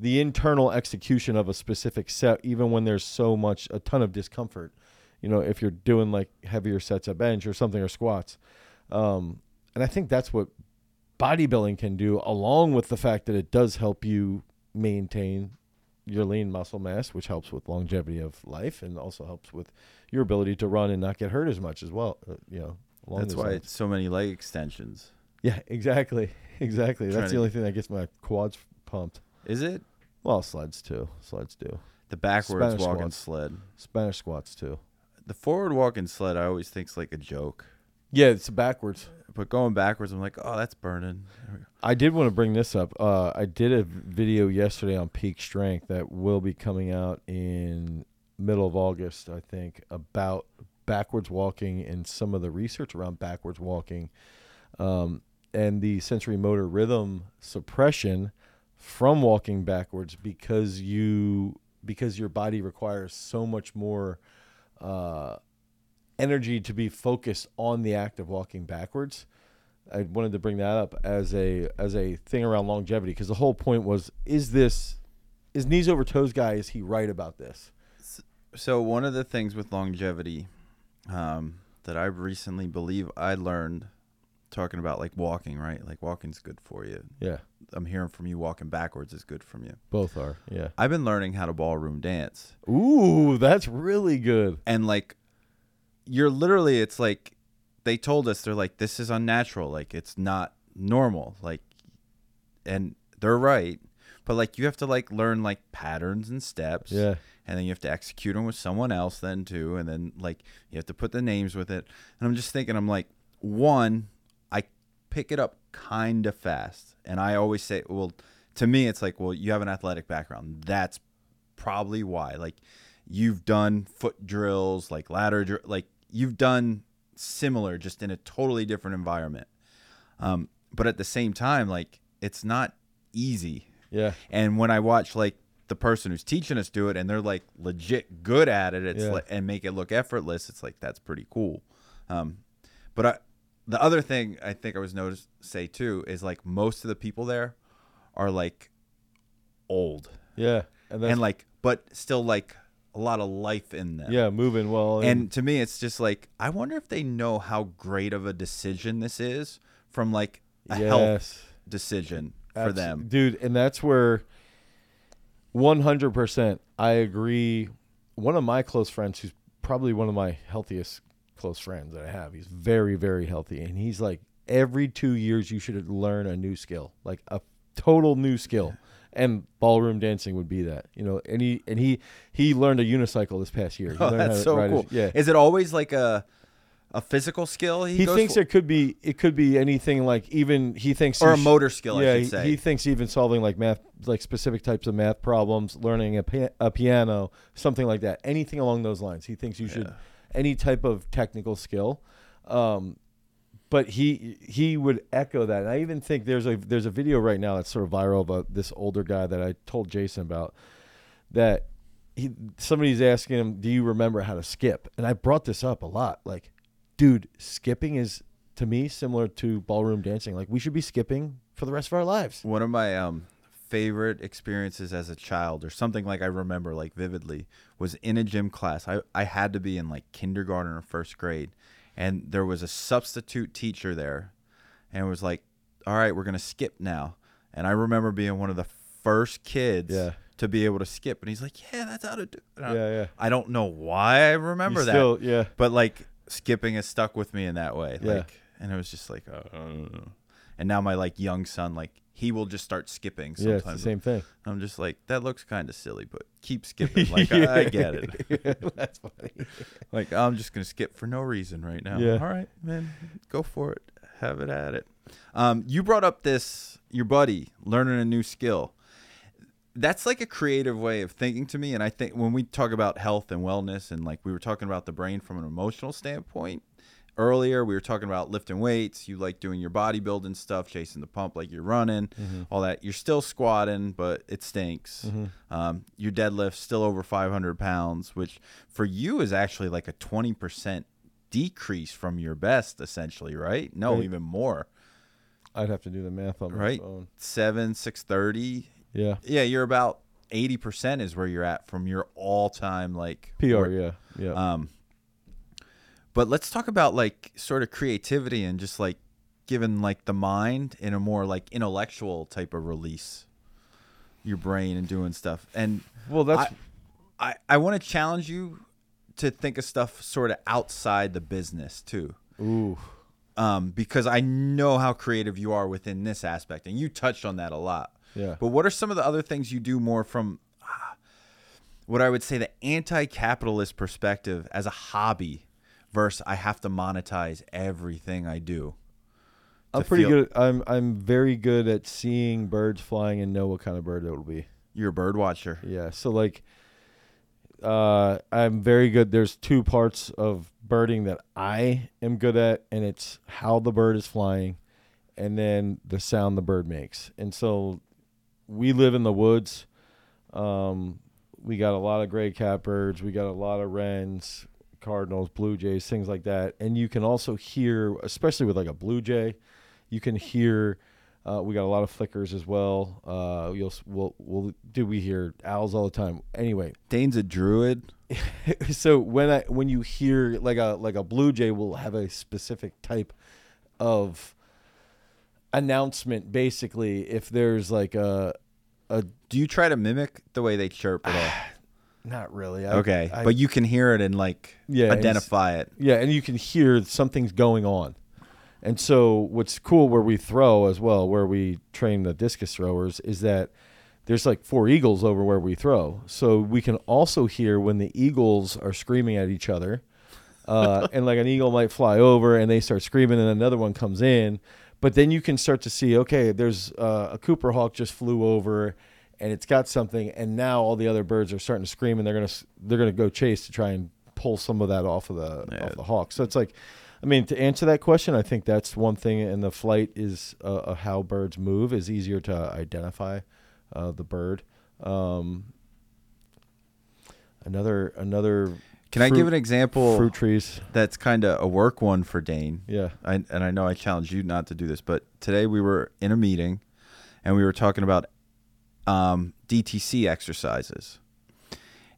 the internal execution of a specific set, even when there's so much, a ton of discomfort. You know, if you're doing like heavier sets of bench or something or squats. Um, and I think that's what bodybuilding can do, along with the fact that it does help you maintain your lean muscle mass, which helps with longevity of life and also helps with your ability to run and not get hurt as much as well. Uh, you know, that's why lines. so many leg extensions. Yeah, [LAUGHS] exactly, [LAUGHS] exactly. That's the only thing that gets my quads pumped. Is it? Well, sleds too. Sleds do. The backwards Spanish walking squats. sled. Spanish squats too. The forward walking sled, I always think's like a joke. Yeah, it's backwards. But going backwards, I'm like, oh, that's burning. I did want to bring this up. Uh, I did a video yesterday on peak strength that will be coming out in middle of August, I think, about backwards walking and some of the research around backwards walking, um, and the sensory motor rhythm suppression from walking backwards because you because your body requires so much more uh, energy to be focused on the act of walking backwards. I wanted to bring that up as a as a thing around longevity because the whole point was is this is knees over toes guy is he right about this? So one of the things with longevity um, that I recently believe I learned talking about like walking, right? Like walking's good for you. Yeah. I'm hearing from you walking backwards is good from you. Both are. Yeah. I've been learning how to ballroom dance. Ooh, that's really good. And like you're literally it's like they told us they're like this is unnatural, like it's not normal. Like and they're right. But like you have to like learn like patterns and steps. Yeah. And then you have to execute them with someone else then too and then like you have to put the names with it. And I'm just thinking I'm like one pick it up kind of fast. And I always say, well, to me, it's like, well, you have an athletic background. That's probably why. Like, you've done foot drills, like ladder, dr- like you've done similar, just in a totally different environment. Um, but at the same time, like, it's not easy. Yeah. And when I watch like the person who's teaching us do it, and they're like legit good at it, it's Yeah. like, and make it look effortless. It's like that's pretty cool. Um, but I, the other thing I think I was noticed say too is like most of the people there are like old Yeah. And, and like but still like a lot of life in them. yeah, moving well. And to me it's just like I wonder if they know how great of a decision this is from like a health decision for Abs- them. dude. And that's where 100% I agree. One of my close friends, who's probably one of my healthiest close friends that I have, he's very, very healthy. And he's like, every two years, you should learn a new skill, like a total new skill. And ballroom dancing would be that, you know. And he and he he learned a unicycle this past year. He [LAUGHS] Oh, that's so cool. yeah, Is it always like a a physical skill he, he thinks for? it could be it could be anything like even he thinks or you a motor skill yeah I he, should say. he thinks even solving like math like specific types of math problems learning a, a piano something like that anything along those lines he thinks you should Yeah. Any type of technical skill um but he he would echo that and i even think there's a there's a video right now that's sort of viral about this older guy that i told jason about that he somebody's asking him do you remember how to skip and i brought this up a lot like dude, skipping is to me similar to ballroom dancing. Like we should be skipping for the rest of our lives. One of my um favorite experiences as a child or something like I remember like vividly was in a gym class. I, I had to be in like kindergarten or first grade and there was a substitute teacher there and it was like, All right, we're gonna skip now. And I remember being one of the first kids Yeah. to be able to skip and he's like, Yeah, that's how to do it. I- Yeah, yeah. I don't know why I remember You that. Still, yeah, but like skipping has stuck with me in that way. Yeah. Like, and it was just like, uh, and now my like young son, like he will just start skipping yeah, it's the same thing. I'm just like, that looks kind of silly, but keep [LAUGHS] skipping. Like I, I get it. [LAUGHS] That's funny. [LAUGHS] Like I'm just gonna skip for no reason right now. Yeah. All right, man, go for it. Have it at it. Um, you brought up this your buddy learning a new skill. that's like a creative way of thinking to me and i think when we talk about health and wellness and like we were talking about the brain from an emotional standpoint earlier we were talking about lifting weights you like doing your bodybuilding stuff chasing the pump like you're running Mm-hmm. all that you're still squatting but it stinks um, your deadlift still over 500 pounds which for you is actually like a 20% decrease from your best essentially right no Right. even more I'd have to do the math on my right phone. 7 630 Yeah. yeah, you're about eighty percent is where you're at from your all time like PR. work- Yeah. Yeah. Um, but let's talk about like sort of creativity and just like giving like the mind in a more like intellectual type of release, your brain and doing stuff. And well, that's I I want to challenge you to think of stuff sort of outside the business too ooh. um, because I know how creative you are within this aspect, and you touched on that a lot. Yeah. But what are some of the other things you do more from ah, what I would say the anti-capitalist perspective as a hobby versus I have to monetize everything I do? I'm pretty feel- good. I'm I'm very good at seeing birds flying and know what kind of bird it will be. You're a bird watcher. Yeah. So like, uh, I'm very good. There's two parts of birding that I am good at, and it's how the bird is flying, and then the sound the bird makes. And so, we live in the woods. Um, we got a lot of gray catbirds. We got a lot of wrens, cardinals, blue jays, things like that. And you can also hear, especially with like a blue jay, you can hear. Uh, we got a lot of flickers as well. Uh, you'll we'll, we'll do we hear owls all the time. Anyway, Dane's a druid. [LAUGHS] so when I when you hear like a like a blue jay will have a specific type of announcement. Basically, if there's like a a Do you try to mimic the way they chirp at all? [SIGHS] [SIGHS] not really I, Okay, I- but you can hear it and like Yeah, identify it. Yeah, and you can hear something's going on. And so what's cool where we throw as well, where we train the discus throwers, is that there's like four eagles over where we throw. So we can also hear when the eagles are screaming at each other. Uh, [LAUGHS] and like an eagle might fly over and they start screaming and another one comes in. But then you can start to see, okay, there's uh, a Cooper hawk just flew over and it's got something and now all the other birds are starting to scream and they're going to they're going to go chase to try and pull some of that off of the Yeah. off the hawk. So it's like I mean, to answer that question, I think that's one thing. And the flight is uh, how birds move is easier to identify uh, the bird. Um, another another. Can I give an example Fruit trees. that's kind of a work one for Dane? Yeah. I, and I know I challenged you not to do this, but today we were in a meeting and we were talking about um, DTC exercises.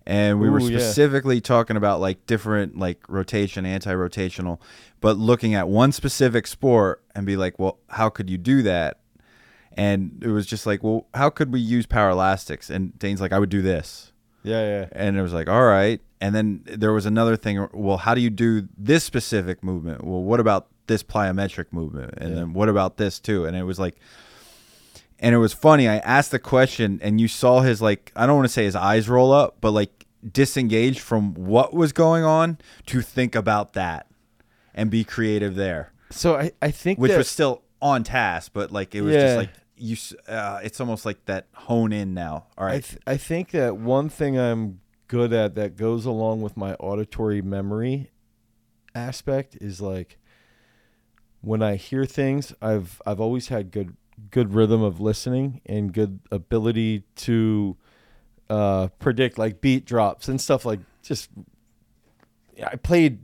And we were Ooh, yeah. specifically talking about like different like rotation, anti-rotational, but looking at one specific sport and be like, well, how could you do that? And it was just like, well, how could we use power elastics? And Dane's like, I would do this. Yeah, yeah. And it was like, all right. And then there was another thing. Well, how do you do this specific movement? Well, what about this plyometric movement? And Yeah. then what about this too? And it was like, and it was funny. I asked the question, and you saw his like, I don't want to say his eyes roll up, but like disengaged from what was going on to think about that and be creative there, So I, I think which that, was still on task, but like it was Yeah. just like you. Uh, it's almost like that hone in now. All right. I, th- I think that one thing I'm good at that goes along with my auditory memory aspect is like when I hear things, I've I've always had good good rhythm of listening and good ability to uh, predict like beat drops and stuff like just. I played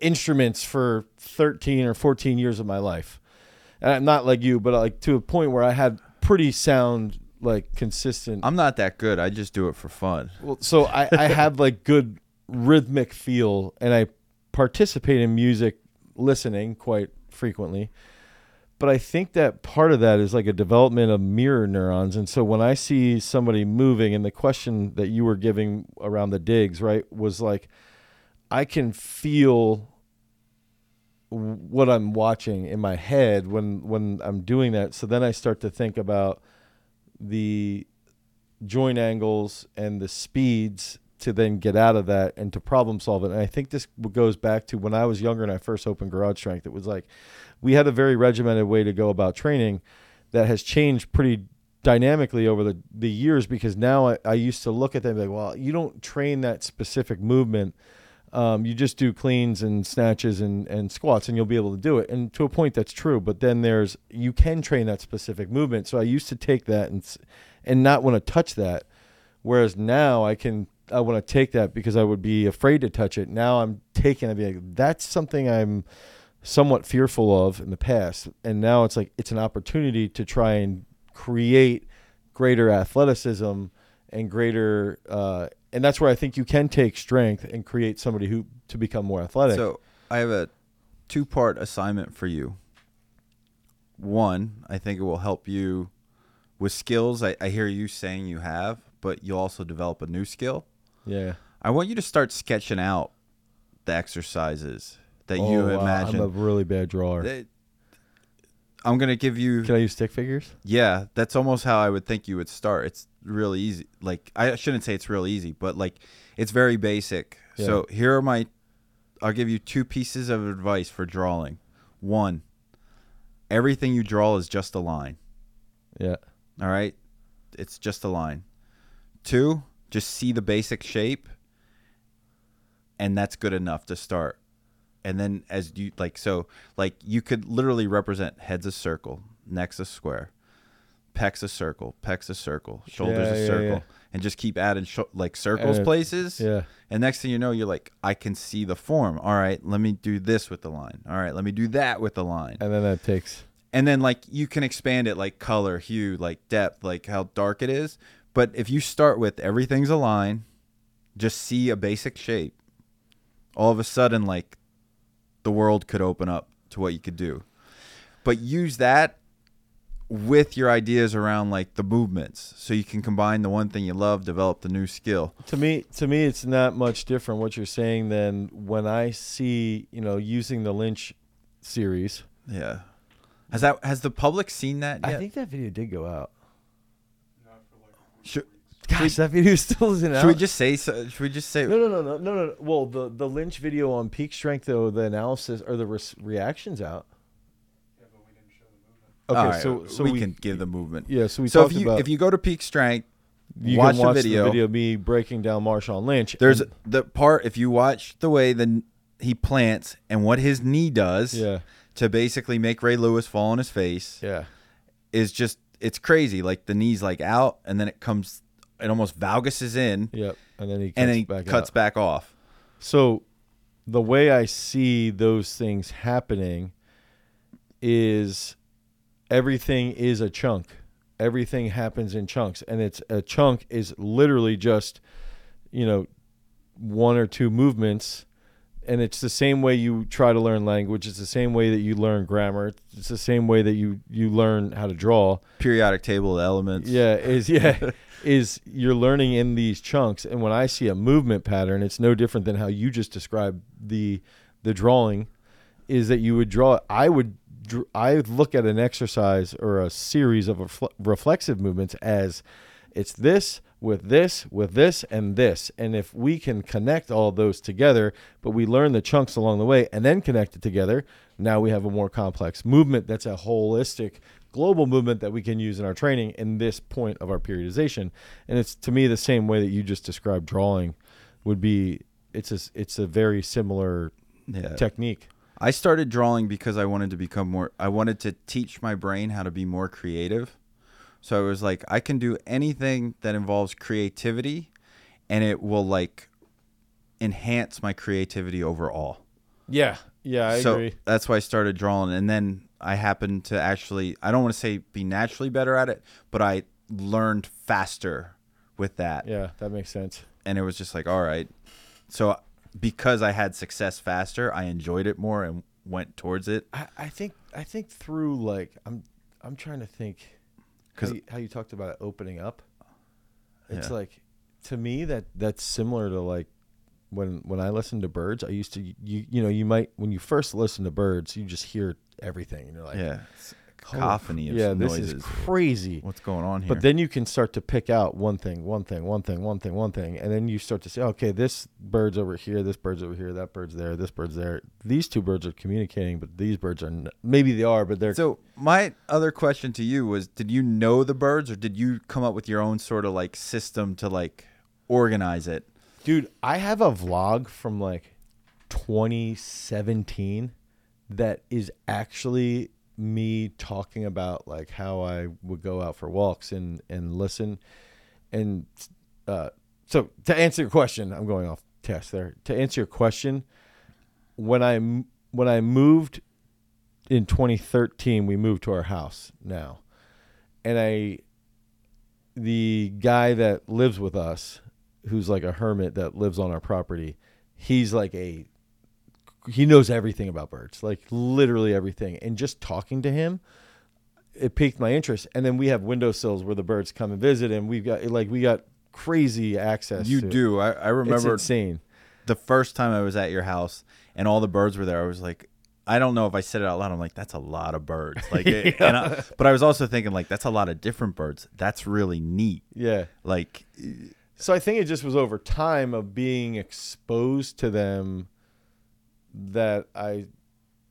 instruments for 13 or 14 years of my life. And I'm not like you, but like to a point where I had pretty sound, like consistent. I'm not that good. I just do it for fun. Well, so I, I have like good rhythmic feel, and I participate in music listening quite frequently. But I think that part of that is like a development of mirror neurons. And so when I see somebody moving, and the question that you were giving around the digs, right, was like, I can feel what I'm watching in my head when when I'm doing that. So then I start to think about the joint angles and the speeds to then get out of that and to problem solve it. And I think this goes back to when I was younger and I first opened Garage Strength. It was like we had a very regimented way to go about training that has changed pretty dynamically over the, the years because now I, I used to look at them like, well, you don't train that specific movement. Um, you just do cleans and snatches and, and squats and you'll be able to do it. And to a point that's true, but then there's you can train that specific movement. So I used to take that and and not want to touch that. Whereas now I can I want to take that because I would be afraid to touch it. Now I'm taking it. Like, that's something I'm somewhat fearful of in the past, and now it's like it's an opportunity to try and create greater athleticism and greater. Uh, and that's where I think you can take strength and create somebody who to become more athletic. So I have a two part assignment for you. One, I think it will help you with skills I, I hear you saying you have, but you'll also develop a new skill. yeah, I want you to start sketching out the exercises that Oh, you wow, imagine. I'm a really bad drawer. I'm gonna give you Can I use stick figures? Yeah, that's almost how I would think you would start. It's really easy. Like I shouldn't say it's real easy, but like it's very basic. So here are my I'll give you two pieces of advice for drawing. One, everything you draw is just a line. Yeah. All right? It's just a line. Two, just see the basic shape and that's good enough to start. And then as you like so like you could literally represent heads a circle, necks a square, pecs a circle, pecs a circle, shoulders Yeah, a yeah, circle yeah. and just keep adding sh- like circles places. Yeah. And next thing you know, you're like, I can see the form. All right, let me do this with the line. All right, let me do that with the line And then that takes. and then like you can expand it like color hue like depth like how dark it is but if you start with everything's a line just see a basic shape all of a sudden like the world could open up to what you could do. But use that with your ideas around like the movements so you can combine the one thing you love develop the new skill. To me, to me, it's not much different what you're saying than when I see, you know, using the Lynch series. yeah. Has that has the public seen that I think that video did go out. should, Gosh, that video still isn't out. should we just say so, should we just say no, no, no, no, no, no. Well, the the Lynch video on peak strength, though, the analysis or the res- reactions out. Yeah, but we didn't show the movement. Okay, All right, so so we, can give the movement yeah. So we so talked if you about if you go to peak strength you watch can watch the video, the video of me breaking down Marshawn Lynch. there's and- the part if you watch the way the he plants and what his knee does yeah, to basically make Ray Lewis fall on his face yeah, is just it's crazy. Like the knee's like out and then it comes it almost valguses in yep. And then he cuts and then he back cuts out. back off. So the way I see those things happening is everything is a chunk. Everything happens in chunks and it's a chunk is literally just you know one or two movements and it's the same way you try to learn language it's the same way that you learn grammar it's the same way that you you learn how to draw Periodic table of elements. yeah, is yeah, [LAUGHS] is you're learning in these chunks, and when I see a movement pattern, it's no different than how you just described the the drawing. Is that you would draw? I would I would look at an exercise or a series of refle- reflexive movements as it's this with this with this and this, and if we can connect all those together, but we learn the chunks along the way and then connect it together, now we have a more complex movement that's a holistic global movement that we can use in our training in this point of our periodization. And it's to me the same way that you just described drawing would be it's a it's a very similar Yeah. technique. I started drawing because I wanted to become more I wanted to teach my brain how to be more creative. So I was like I can do anything that involves creativity and it will like enhance my creativity overall. Yeah. Yeah, I so agree. that's why I started drawing and then I happened to actually I don't want to say be naturally better at it, but I learned faster with that. Yeah, that makes sense. And it was just like, all right. So because I had success faster, I enjoyed it more and went towards it. I, I think I think through like I'm I'm trying to think how 'Cause- you, how you talked about it opening up. It's Yeah. like to me that that's similar to like when when I listen to birds. I used to you you know you might when you first listen to birds you just hear everything and you're like yeah. Cacophony of yeah, this is crazy. What's going on here? But then you can start to pick out one thing, one thing, one thing, one thing, one thing, and then you start to say, okay, this bird's over here, this bird's over here, that bird's there, this bird's there. These two birds are communicating, but these birds are n- maybe they are, but they're So my other question to you was: Did you know the birds, or did you come up with your own sort of like system to like organize it? Dude, I have a vlog from like 2017 that is actually me talking about like how I would go out for walks and and listen and uh so to answer your question, I'm going off task there. To answer your question, when I when I moved in 2013, we moved to our house now. And I the guy that lives with us who's like a hermit that lives on our property he's like a he knows everything about birds like literally everything and just talking to him it piqued my interest and then we have windowsills where the birds come and visit and we've got like we got crazy access You do. I, I it's remember insane the first time I was at your house and all the birds were there. I was like, I don't know if I said it out loud. I'm like, that's a lot of birds. Like, [LAUGHS] and I, but I was also thinking like, that's a lot of different birds. That's really neat. yeah Like, So I think it just was over time of being exposed to them that I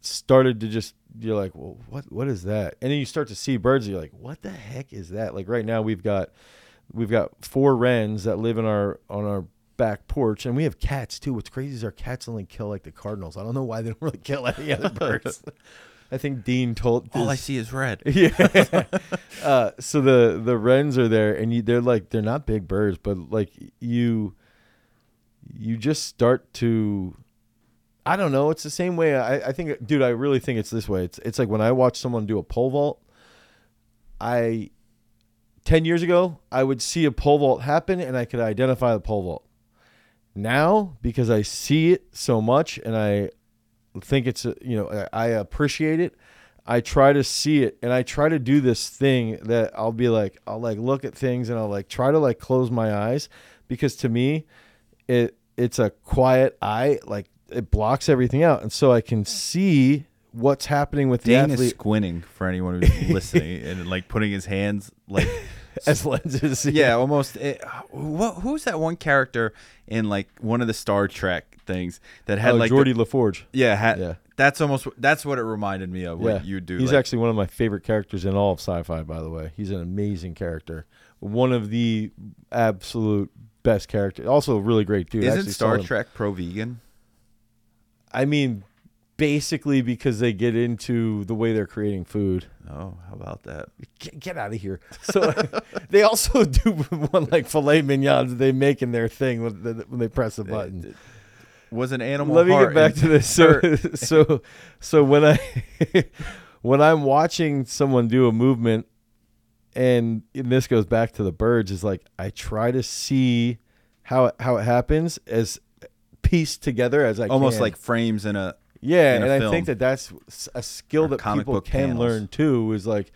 started to just you're like, well, what what is that? And then you start to see birds. And you're like, what the heck is that? Like right now we've got we've got four wrens that live in our on our back porch, and we have cats too. What's crazy is our cats only kill like the cardinals. I don't know why they don't really kill any other [LAUGHS] birds. I think Dean told all I see is red. [LAUGHS] yeah. [LAUGHS] uh, so the the wrens are there, and you, they're like they're not big birds, but like you, you just start to. I don't know. It's the same way. I, I think, dude. I really think it's this way. It's it's like when I watch someone do a pole vault. I, ten years ago, I would see a pole vault happen, and I could identify the pole vault. Now, because I see it so much, and I think it's uh, you know I I appreciate it. I try to see it and I try to do this thing that I'll be like I'll like look at things and I'll like try to like close my eyes because to me it it's a quiet eye like it blocks everything out and so I can see what's happening with the Dan is athlete squinting for anyone who's [LAUGHS] listening and like putting his hands like [LAUGHS] as lenses. yeah, almost. Eh, it, what, who's that one character in like one of the Star Trek things that had Oh, like Geordi the, LaForge. yeah, had, Yeah. That's almost that's what it reminded me of. What yeah, you do. He's like, actually one of my favorite characters in all of sci-fi. By the way, he's an amazing character. One of the absolute best characters. Also, a really great dude. Isn't actually Star Trek pro vegan? I mean, basically because they get into the way they're creating food. Oh, how about that? Get, get out of here. So [LAUGHS] they also [LAUGHS] do one like filet mignons that they make in their thing when, the, when they press a button. Was an animal. Let me get back to this. So, [LAUGHS] so, so when I when I'm watching someone do a movement, and, and this goes back to the birds, is like I try to see how it, how it happens as pieced together as I almost can. like frames in a. Yeah, in a and I think that that's a skill Or that comic people book can panels. learn too. Is like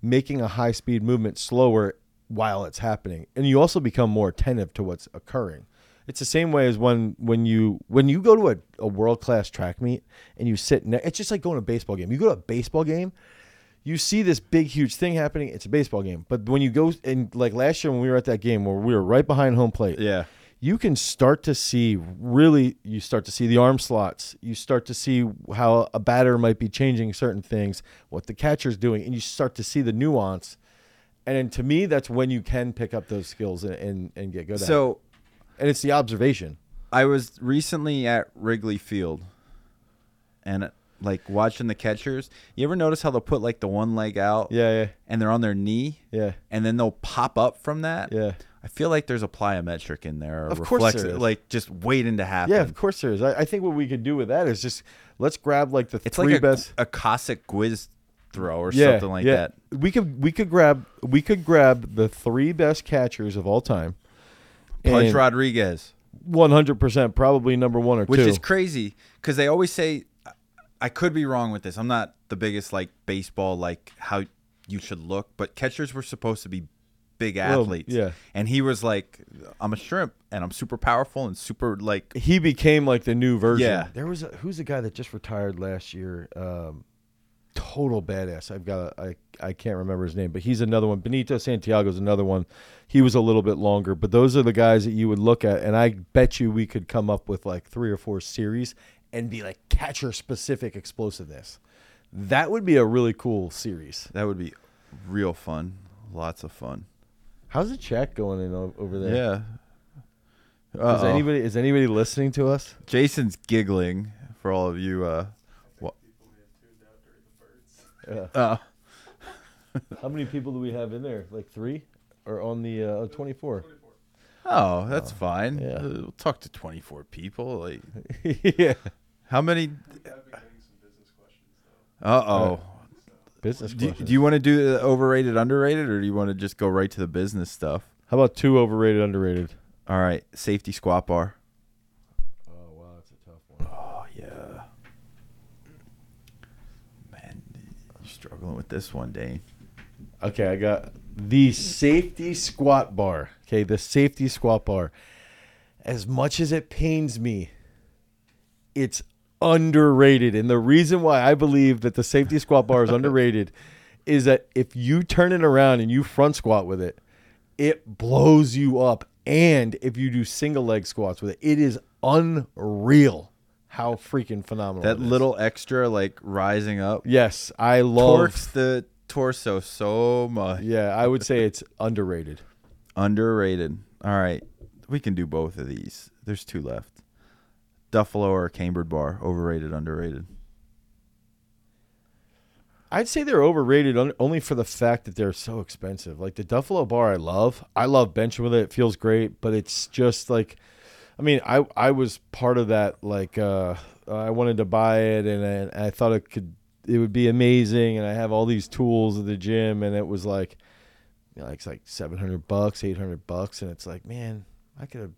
making a high speed movement slower while it's happening, and you also become more attentive to what's occurring. It's the same way as when when you when you go to a, a world class track meet and you sit. Ne- it's just like going to a baseball game. You go to a baseball game, you see this big huge thing happening. It's a baseball game, but when you go and like last year when we were at that game where we were right behind home plate, Yeah. You can start to see really you start to see the arm slots. You start to see how a batter might be changing certain things what the catcher's doing and you start to see the nuance. And to me that's when you can pick up those skills and, and, and get good at it. So and it's the observation. I was recently at Wrigley Field, and like watching the catchers. You ever notice how they'll put like the one leg out, yeah and they're on their knee, yeah and then they'll pop up from that? yeah I feel like there's a plyometric in there, Of course reflex, there is. like just waiting to happen. yeah of course there is I, I think what we could do with that is just let's grab like the it's three like a, best a Cossack Gwiz throw or yeah, something like yeah. that. we could we could grab we could grab the three best catchers of all time Pudge Rodriguez, One hundred percent, probably number one or which two. is crazy because they always say, I could be wrong with this. I'm not the biggest like baseball like how you should look, but catchers were supposed to be big Well, athletes. yeah. and he was like, I'm a shrimp and I'm super powerful and super like he became like the new version. Yeah. There was a, who's the guy that just retired last year? Um, total badass. I've got a, I I can't remember his name, but he's another one. Benito Santiago's another one. He was a little bit longer, but those are the guys that you would look at, and I bet you we could come up with like three or four series and be like catcher specific explosiveness. That would be a really cool series. That would be real fun. Lots of fun. How's the chat going in o- over there? Yeah. Is Uh-oh. anybody is anybody listening to us? Jason's giggling for all of you. Uh, Yeah. uh, [LAUGHS] How many people do we have in there? Like three, or on the uh, twenty four? oh, that's fine. yeah. Uh, we'll talk to 24 people. Like, [LAUGHS] yeah. How many? Uh oh. Business Do, questions. do you want to do the overrated, underrated, or do you want to just go right to the business stuff? How about two overrated, underrated? All right, safety squat bar. Oh wow, that's a tough one. Oh yeah, man, you're struggling with this one, Dane. Okay, I got the safety squat bar. Okay, the safety squat bar. As much as it pains me, it's underrated. And the reason why I believe that the safety squat bar is [LAUGHS] underrated is that if you turn it around and you front squat with it, it blows you up. And if you do single leg squats with it, it is unreal how freaking phenomenal That little extra, like rising up, Yes, I love torques the torso so much. Yeah, I would say [LAUGHS] it's underrated. Underrated. All right, we can do both of these. There's two left. Duffalo or Cambridge bar, overrated, underrated. I'd say they're overrated on, only for the fact that they're so expensive. Like the Duffalo bar, I love. I love benching with it. It feels great, but it's just like, I mean, I I was part of that. Like, uh, I wanted to buy it, and I, I thought it could, it would be amazing, and I have all these tools at the gym, and it was like, you know, it's like seven hundred bucks, eight hundred bucks, and it's like, man, I could have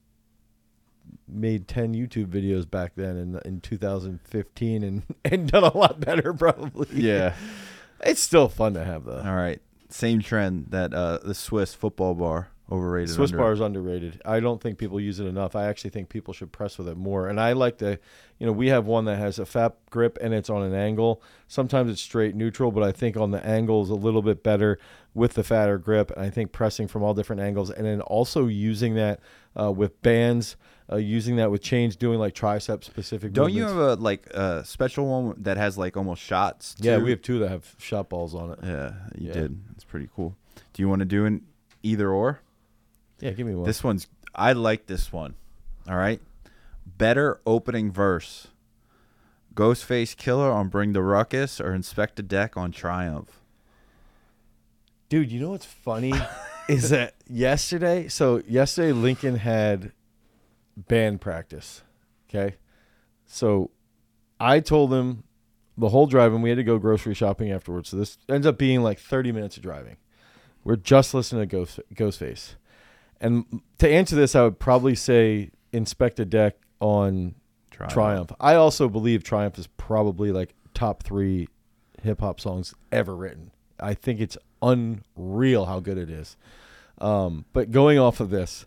made 10 YouTube videos back then in in 2015 and [LAUGHS] and done a lot better probably. Yeah. [LAUGHS] It's still fun to have though. All right. Same trend that uh the Swiss football bar overrated. Swiss bar is underrated. I don't think people use it enough. I actually think people should press with it more. And I like the, you know, we have one that has a fat grip and it's on an angle. Sometimes it's straight neutral, but I think on the angle is a little bit better with the fatter grip. And I think pressing from all different angles and then also using that uh, with bands, uh, using that with chains, doing like tricep specific. Don't you have a like a special one that has like almost shots? Yeah, we have two that have shot balls on it. Yeah, you Yeah. did. It's pretty cool. Do you want to do an either or? Yeah, give me one. This one's I like this one. All right. Better opening verse. Ghostface Killah on Bring the Ruckus or Inspectah Deck on Triumph. Dude, you know what's funny [LAUGHS] is that yesterday, so yesterday Lincoln had band practice. Okay. So I told him the whole drive and we had to go grocery shopping afterwards. So this ends up being like 30 minutes of driving. We're just listening to Ghost, Ghostface. And to answer this, I would probably say Inspectah Deck on Triumph. Triumph. I also believe Triumph is probably like top three hip hop songs ever written. I think it's unreal how good it is. Um, but going off of this,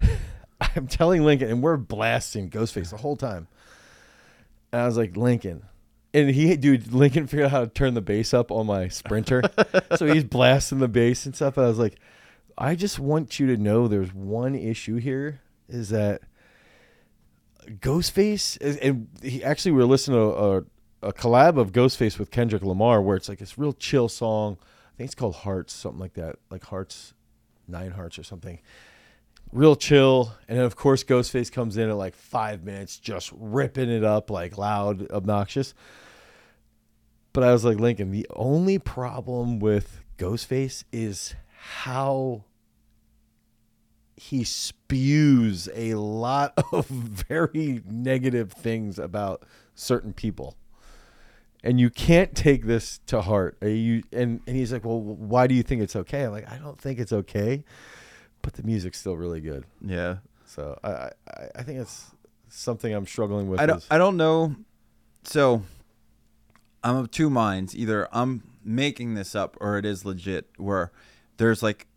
[LAUGHS] [LAUGHS] I'm telling Lincoln, and we're blasting Ghostface the whole time. And I was like, Lincoln. And he, dude, Lincoln figured out how to turn the bass up on my sprinter. so he's [LAUGHS] blasting the bass and stuff. And I was like, I just want you to know there's one issue here is that Ghostface, is- and he actually we were listening to a, a collab of Ghostface with Kendrick Lamar where it's like this real chill song. I think it's called Hearts, something like that, like Hearts, Nine Hearts or something. Real chill, and then of course Ghostface comes in at like five minutes, just ripping it up like loud, obnoxious. But I was like Lincoln, the only problem with Ghostface is how he spews a lot [LAUGHS] of very negative things about certain people. And you can't take this to heart. You and, and he's like well why do you think it's okay? I'm like i don't think it's okay but the music's still really good Yeah. so i i, I think it's something i'm struggling with I don't is- I don't know. So I'm of two minds. Either I'm making this up or it is legit where there's like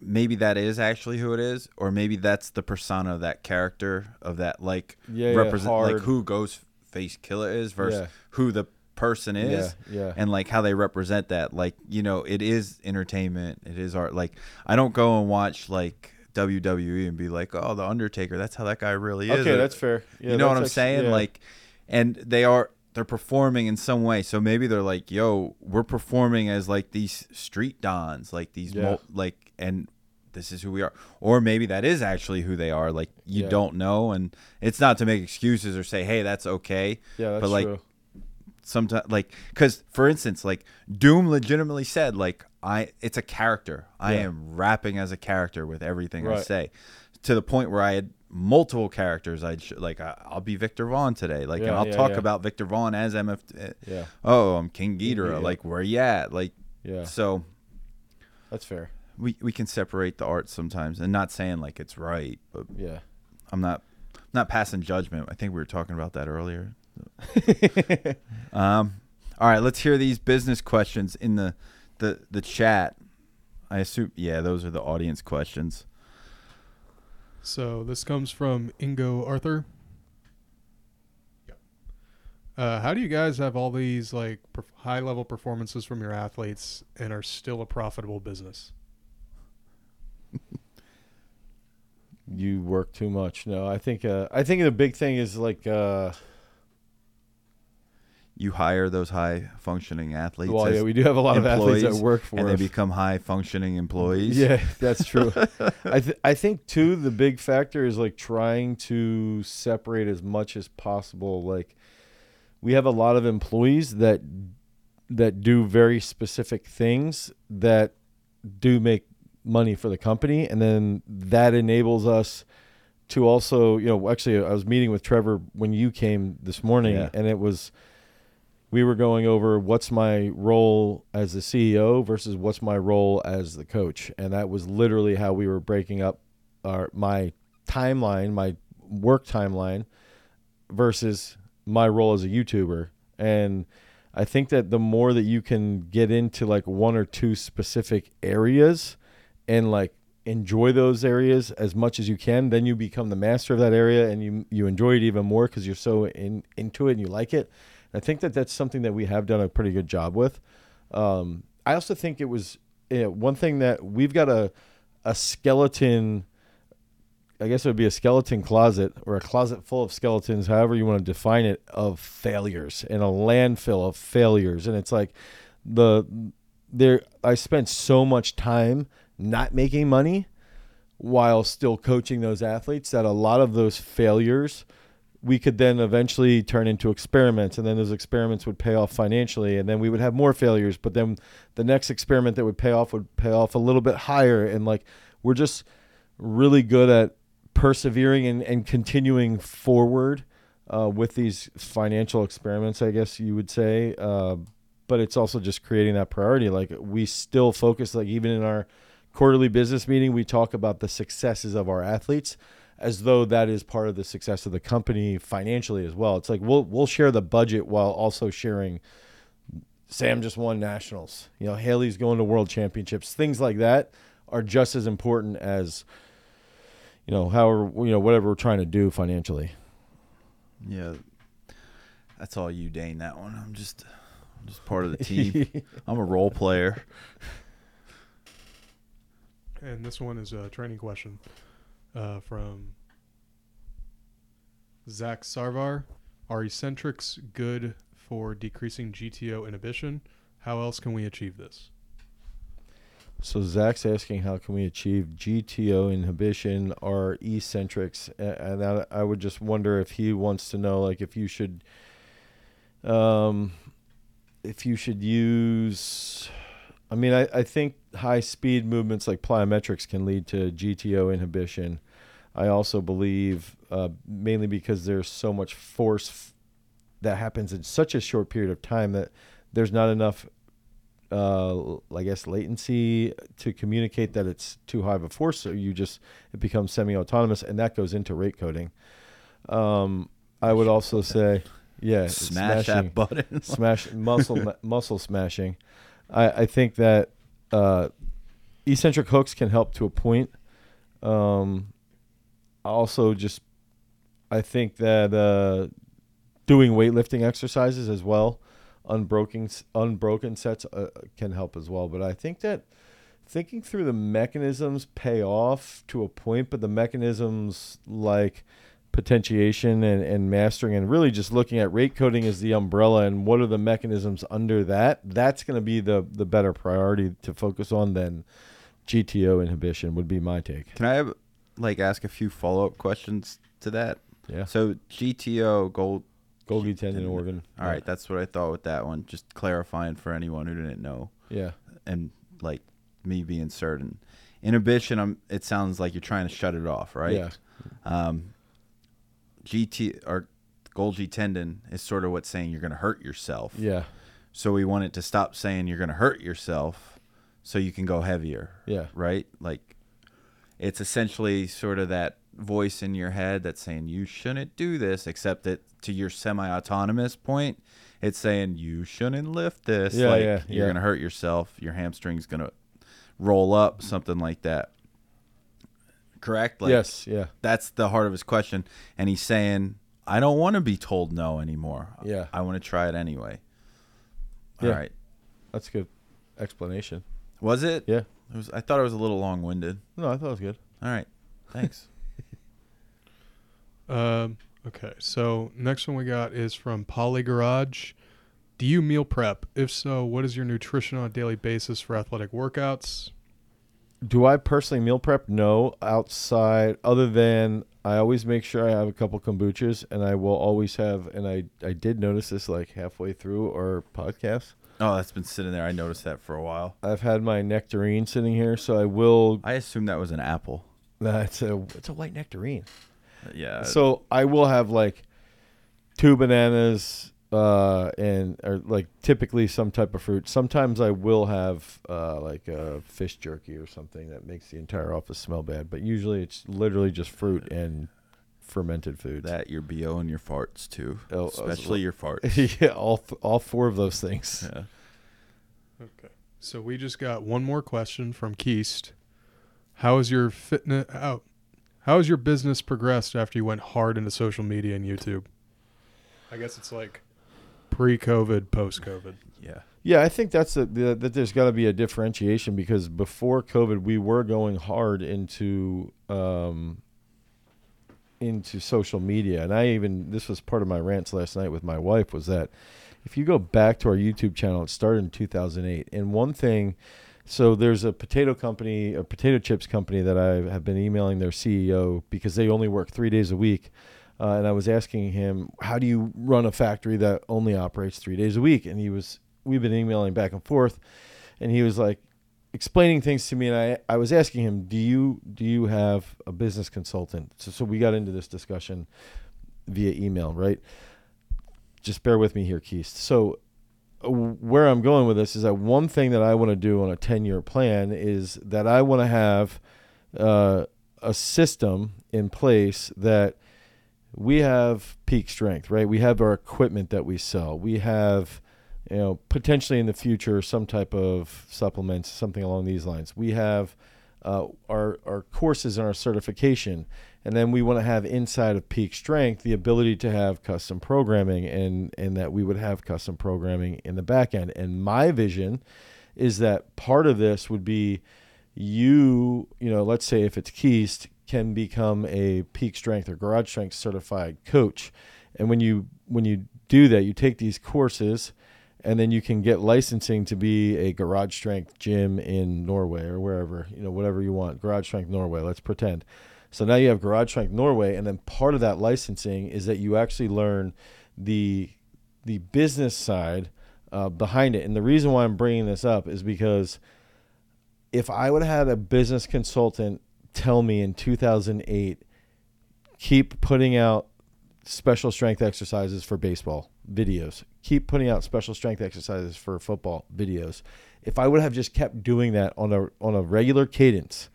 maybe that is actually who it is, or maybe that's the persona of that character of that like Yeah, yeah, represent like hard. who Ghostface Killah is versus Yeah. who the person is Yeah, yeah. and like how they represent that like you know it is entertainment it is art like i don't go and watch like wwe and be like oh the undertaker that's how that guy really is okay, that's fair. Yeah, you know what i'm that's saying yeah. like and they are they're performing in some way so maybe they're like yo we're performing as like these street dons like these Yeah. mul- like and this is who we are or maybe that is actually who they are like you don't know and it's not to make excuses or say hey that's okay yeah, that's but like true. Sometimes like because for instance like doom legitimately said like i it's a character i Yeah. am rapping as a character with everything i say to the point where i had multiple characters i'd sh- like I, i'll be Viktor Vaughn today like and i'll yeah, talk yeah. about Viktor Vaughn as mf uh, Yeah, oh i'm King Geedorah Ghidorah. like where you at like yeah, so that's fair. we, we can separate the art sometimes and not saying like it's right but Yeah. i'm not not passing judgment i think we were talking about that earlier [LAUGHS] Um, all right, let's hear these business questions in the the the chat. I assume, yeah, those are the audience questions. So this comes from Ingo Arthur. Uh, how do you guys have all these like perf- high level performances from your athletes and are still a profitable business? [LAUGHS] you work too much. No, I think uh, I think the big thing is like uh, You hire those high functioning athletes, well, yeah, we do have a lot of athletes that work for and they become high functioning employees. [LAUGHS] Yeah, that's true. [LAUGHS] I th- I think too the big factor is like trying to separate as much as possible. Like we have a lot of employees that that do very specific things that do make money for the company and then that enables us to also, you know, actually I was meeting with Trevor when you came this morning Yeah. and it was we were going over what's my role as the CEO versus what's my role as the coach, and that was literally how we were breaking up our my timeline, my work timeline, versus my role as a YouTuber. And I think that the more that you can get into like one or two specific areas, and like enjoy those areas as much as you can, then you become the master of that area, and you you enjoy it even more because you're so in into it and you like it. I think that that's something that we have done a pretty good job with. Um, I also think it was you know, one thing that we've got a a skeleton. I guess it would be a skeleton closet or a closet full of skeletons, however you want to define it, of failures and a landfill of failures. And it's like the there. I spent so much time not making money while still coaching those athletes that a lot of those failures we could then eventually turn into experiments and then those experiments would pay off financially and then we would have more failures but then the next experiment that would pay off would pay off a little bit higher and like we're just really good at persevering and, and continuing forward uh, with these financial experiments i guess you would say uh, but it's also just creating that priority. Like we still focus like even in our quarterly business meeting we talk about the successes of our athletes as though that is part of the success of the company financially as well. It's like we'll we'll share the budget while also sharing Sam just won nationals. You know, Haley's going to world championships. Things like that are just as important as you know, however you know, whatever we're trying to do financially. yeah. That's all you, Dane. That one. I'm just, I'm just part of the team. [LAUGHS] I'm a role player. And this one is a training question uh, from Zach Sarvar. Are eccentrics good for decreasing GTO inhibition? How else can we achieve this? So Zach's asking how can we achieve GTO inhibition or eccentrics, and I, I would just wonder if he wants to know like if you should, um, if you should use. I mean, I, I think high speed movements like plyometrics can lead to GTO inhibition. I also believe, uh, mainly because there's so much force f- that happens in such a short period of time that there's not enough uh, I guess latency to communicate that it's too high of a force, so you just it becomes semi-autonomous, and that goes into rate coding. Um, I would also say, yeah, [LAUGHS] Smash smashing- that button. smash muscle [LAUGHS] muscle smashing. I, I think that uh, eccentric hooks can help to a point. Um, also, just I think that uh, doing weightlifting exercises as well unbroken unbroken sets uh, can help as well. But I think that thinking through the mechanisms pay off to a point, but the mechanisms like potentiation and, and mastering and really just looking at rate coding as the umbrella and what are the mechanisms under that that's going to be the the better priority to focus on than gto inhibition would be my take Can I have like ask a few follow up questions to that? yeah So GTO gold. golgi tendon organ All right, that's what I thought with that one. Just clarifying for anyone who didn't know, yeah and like me being certain. Inhibition. I'm. It sounds like you're trying to shut it off, right? yeah Um, GT or Golgi tendon is sort of what's saying you're going to hurt yourself. yeah So we want it to stop saying you're going to hurt yourself, so you can go heavier. yeah right? Like it's essentially sort of that voice in your head that's saying you shouldn't do this, except that to your semi-autonomous point, it's saying you shouldn't lift this. Yeah, like, yeah, You're yeah. gonna hurt yourself. Your hamstring's gonna roll up, something like that. Correct? Like, yes yeah That's the heart of his question, and he's saying, "I don't want to be told no anymore. Yeah. I want to try it anyway." All Yeah. right. that's a good explanation Was it? yeah It was. I thought it was a little long-winded. no i thought it was good All right. Thanks. [LAUGHS] Um, okay, so next one we got is from Poly Garage. Do you meal prep? If so, what is your nutrition on a daily basis for athletic workouts? Do I personally meal prep? No, outside other than I always make sure I have a couple kombuchas, and I will always have. And I I did notice this like halfway through our podcast. Oh, that's been sitting there. I noticed that for a while. I've had my nectarine sitting here, so I will. I assume that was an apple. Nah, it's a it's a white nectarine. Yeah. so I will have like two bananas, uh, and or like typically some type of fruit. Sometimes I will have uh like a fish jerky or something that makes the entire office smell bad. But usually it's literally just fruit and fermented foods. that your bo and your farts too, Oh, especially your farts. [LAUGHS] yeah, all th- all four of those things. yeah. Okay, so we just got one more question from Keist. How is your fitness? How how has your business progressed after you went hard into social media and YouTube? I guess it's like pre-COVID, post-COVID. Yeah. Yeah, I think that's a, the, that. There's got to be a differentiation because before COVID, we were going hard into um, into social media, and I even this was part of my rants last night with my wife was that if you go back to our YouTube channel, it started in 2008, and one thing. So there's a potato company, a potato chips company that I have been emailing their CEO because they only work three days a week. Uh, and I was asking him, how do you run a factory that only operates three days a week? And he was, we've been emailing back and forth, and he was like explaining things to me. And I, I was asking him, do you, do you have a business consultant? So, so we got into this discussion via email, right? Just bear with me here, Keith. So where I'm going with this is that one thing that I want to do on a 10 year plan is that I want to have uh, a system in place that we have peak strength, right? We have our equipment that we sell. We have, you know, potentially in the future some type of supplements, something along these lines. We have uh, our our courses and our certification, and then we want to have inside of peak strength the ability to have custom programming, and and that we would have custom programming in the back end. And my vision is that part of this would be you, you know, let's say if it's Keist, can become a peak strength or garage strength certified coach. And when you when you do that, you take these courses and then you can get licensing to be a garage strength gym in Norway or wherever, you know, whatever you want. Garage strength Norway, let's pretend. So now you have garage strength Norway and then part of that licensing is that you actually learn the the business side uh, behind it. And the reason why I'm bringing this up is because if I would have had a business consultant tell me in 2008, keep putting out special strength exercises for baseball videos, keep putting out special strength exercises for football videos. If I would have just kept doing that on a on a regular cadence,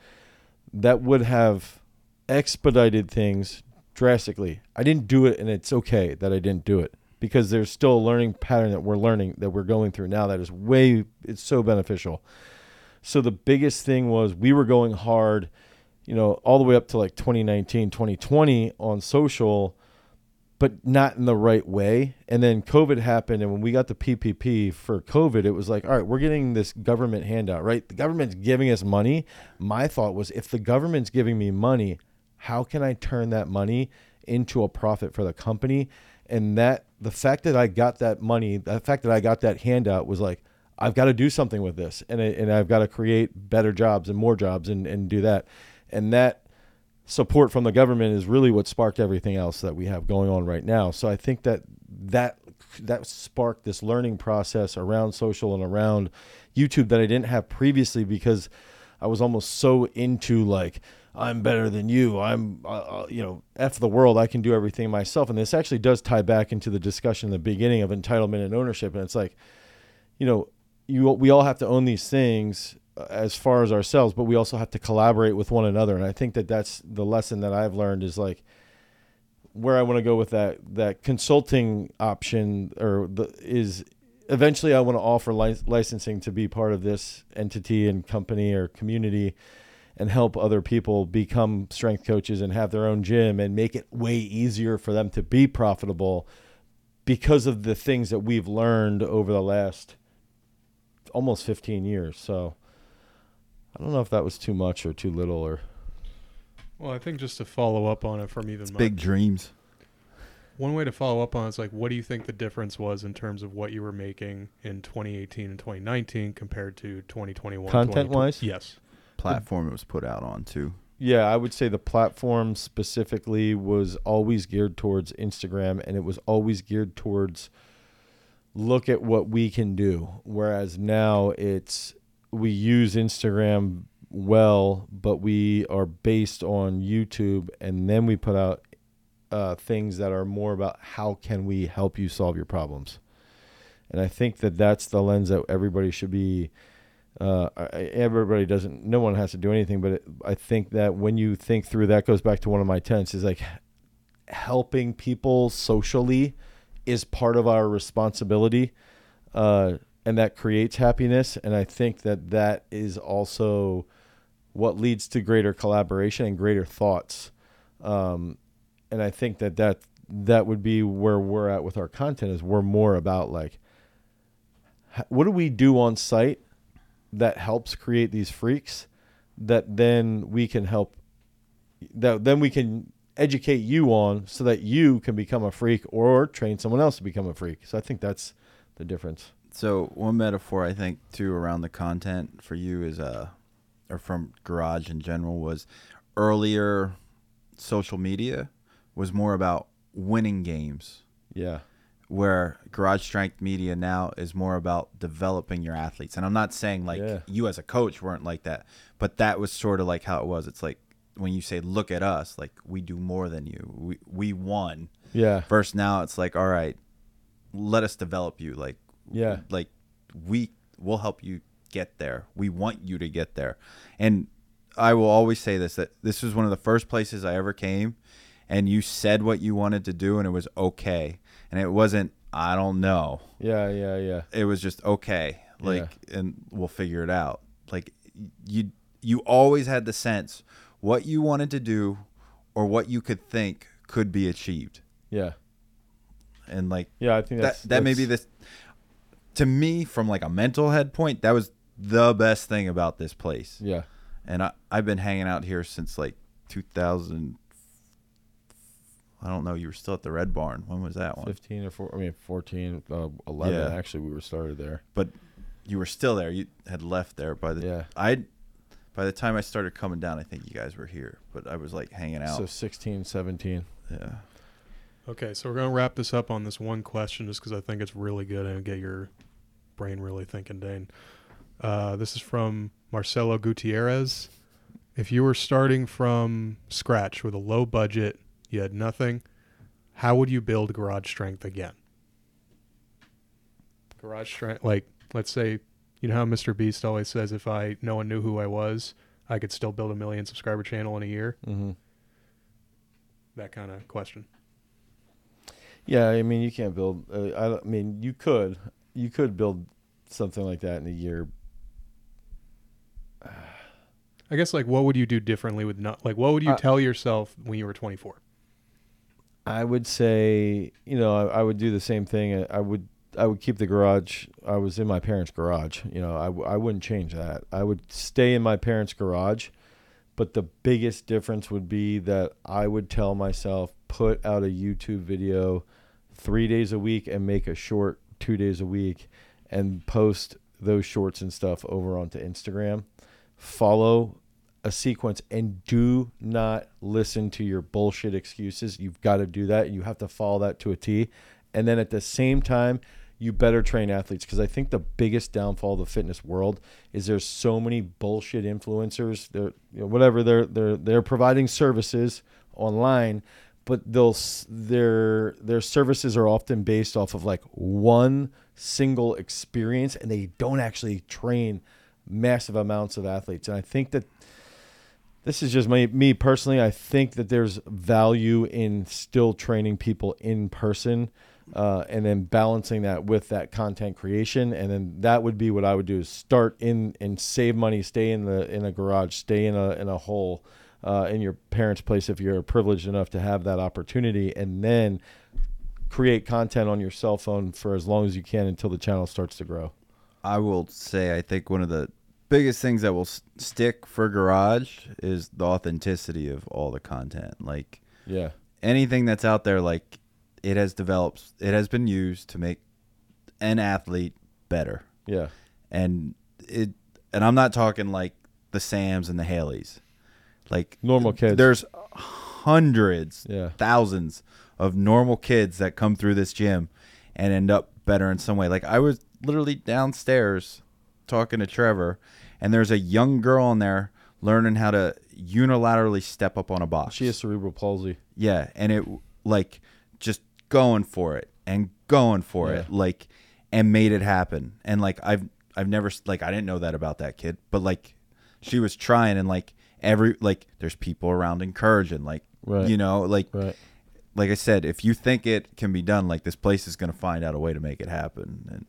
that would have expedited things drastically. I didn't do it, and it's okay that I didn't do it because there's still a learning pattern that we're learning that we're going through now that is way it's so beneficial. So the biggest thing was we were going hard, you know, all the way up to like 2019, 2020 on social but not in the right way. And then COVID happened, and when we got the PPP for COVID, it was like, all right, we're getting this government handout, right? The government's giving us money. My thought was, if the government's giving me money, how can I turn that money into a profit for the company? And that the fact that I got that money, the fact that I got that handout was like, I've got to do something with this, and and I've got to create better jobs and more jobs and and do that, and that support from the government is really what sparked everything else that we have going on right now. So I think that that that sparked this learning process around social and around YouTube that I didn't have previously because I was almost so into like I'm better than you. I'm uh, uh, you know f the world. I can do everything myself. And this actually does tie back into the discussion in the beginning of entitlement and ownership. And it's like, you know, you we all have to own these things as far as ourselves, but we also have to collaborate with one another. And I think that that's the lesson that I've learned is like where I want to go with that that consulting option or the is eventually I want to offer li- licensing to be part of this entity and company or community and help other people become strength coaches and have their own gym and make it way easier for them to be profitable because of the things that we've learned over the last almost 15 years. So I don't know if that was too much or too little or Well, I think just to follow up on it from even It's my- big dreams. one way to follow up on it is like, what do you think the difference was in terms of what you were making in 2018 and 2019 compared to 2021? Content-wise? 2020? Yes. Platform it was put out on too. Yeah, I would say the platform specifically was always geared towards Instagram and it was always geared towards look at what we can do. Whereas now it's we use Instagram well, but we are based on YouTube and then we put out uh, things that are more about how can we help you solve your problems. And I think that that's the lens that everybody should be uh, everybody doesn't no one has to do anything but it, i think that when you think through that goes back to one of my tenets is like helping people socially is part of our responsibility uh, and that creates happiness and i think that that is also what leads to greater collaboration and greater thoughts um, and i think that that that would be where we're at with our content is we're more about like what do we do on site that helps create these freaks that then we can help that then we can educate you on so that you can become a freak or train someone else to become a freak. So I think that's the difference. So one metaphor I think too around the content for you is uh or from garage in general was earlier social media was more about winning games Yeah. where garage strength media now is more about developing your athletes and i'm not saying like Yeah. you as a coach weren't like that but that was sort of like how it was it's like when you say look at us like we do more than you we, we won Yeah. Versus now it's like, all right, let us develop you. Like, Yeah. like we will help you get there. We want you to get there. And I will always say this that this was one of the first places I ever came and you said what you wanted to do and it was okay. And it wasn't I don't know. Yeah. Yeah. Yeah. It was just okay. Like and we'll figure it out. Like you you always had the sense what you wanted to do or what you could think could be achieved. Yeah. And like Yeah. I think that that's that may be this to me from like a mental head point that was the best thing about this place Yeah. and I, i've been hanging out here since like 2000 i don't know you were still at the red barn when was that one 15 or four, I mean, 14, uh, 11. Yeah. Actually, we were started there. but you were still there you had left there by the Yeah. i by the time i started coming down i think you guys were here but i was like hanging out So 16, 17. yeah Okay, so we're gonna wrap this up on this one question, just because I think it's really good and get your brain really thinking, Dane. Uh, this is from Marcelo Gutierrez. If you were starting from scratch with a low budget, you had nothing, how would you build garage strength again? Garage strength, like let's say, you know how Mr. Beast always says, if I no one knew who I was, I could still build a million subscriber channel in a year. Mm-hmm. That kind of question. Yeah, I mean, you can't build. Uh, I, I mean, you could, you could build something like that in a year. I guess like what would you do differently with not like what would you Uh, tell yourself when you were 24? I would say, you know, I, I would do the same thing. I would I would keep the garage. I was in my parents' garage. You know, I, I wouldn't change that. I would stay in my parents' garage. But the biggest difference would be that I would tell myself, put out a YouTube video three days a week and make a short two days a week and post those shorts and stuff over onto Instagram. Follow a sequence and do not listen to your bullshit excuses. You've got to do that. You have to follow that to a T. And then at the same time, you better train athletes because I think the biggest downfall of the fitness world is there's so many bullshit influencers. They're you know, whatever they're they're they're providing services online, but they'll their their services are often based off of like one single experience, and they don't actually train massive amounts of athletes. And I think that this is just my, me personally. I think that there's value in still training people in person uh, and then balancing that with that content creation. And then that would be what i would do is start in and save money stay in the in a garage stay in a in a hole uh, in your parents place if you're privileged enough to have that opportunity. And then create content on your cell phone for as long as you can until the channel starts to grow. I will say i think one of the biggest things that will s- stick for garage is the authenticity of all the content. Like yeah. anything that's out there like it has developed it has been used to make an athlete better. Yeah. And it and i'm not talking like the sams and the haleys. Like normal kids. there's hundreds yeah. thousands of normal kids that come through this gym and end up better in some way. Like i was literally downstairs talking to trevor and there's a young girl in there learning how to unilaterally step up on a box. She has cerebral palsy. Yeah and it like just going for it and going for Yeah. it like and made it happen and like i've i've never like i didn't know that about that kid but like she was trying and like every like there's people around encouraging like Right. you know like right like i said if you think it can be done like this place is going to find out a way to make it happen and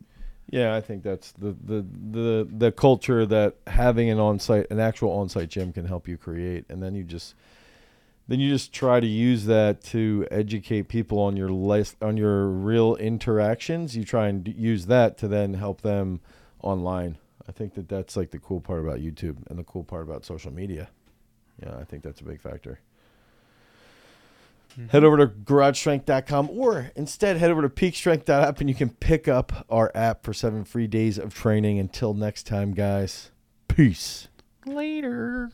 Yeah, I think that's the, the the the culture that having an on-site an actual on-site gym can help you create and then you just then you just try to use that to educate people on your life on your real interactions. You try and use that to then help them online. I think that that's like the cool part about YouTube and the cool part about social media. Yeah, I think that's a big factor. Mm-hmm. Head over to garagestrength.com or instead head over to peakstrength.app and you can pick up our app for seven free days of training. Until next time, guys. Peace. later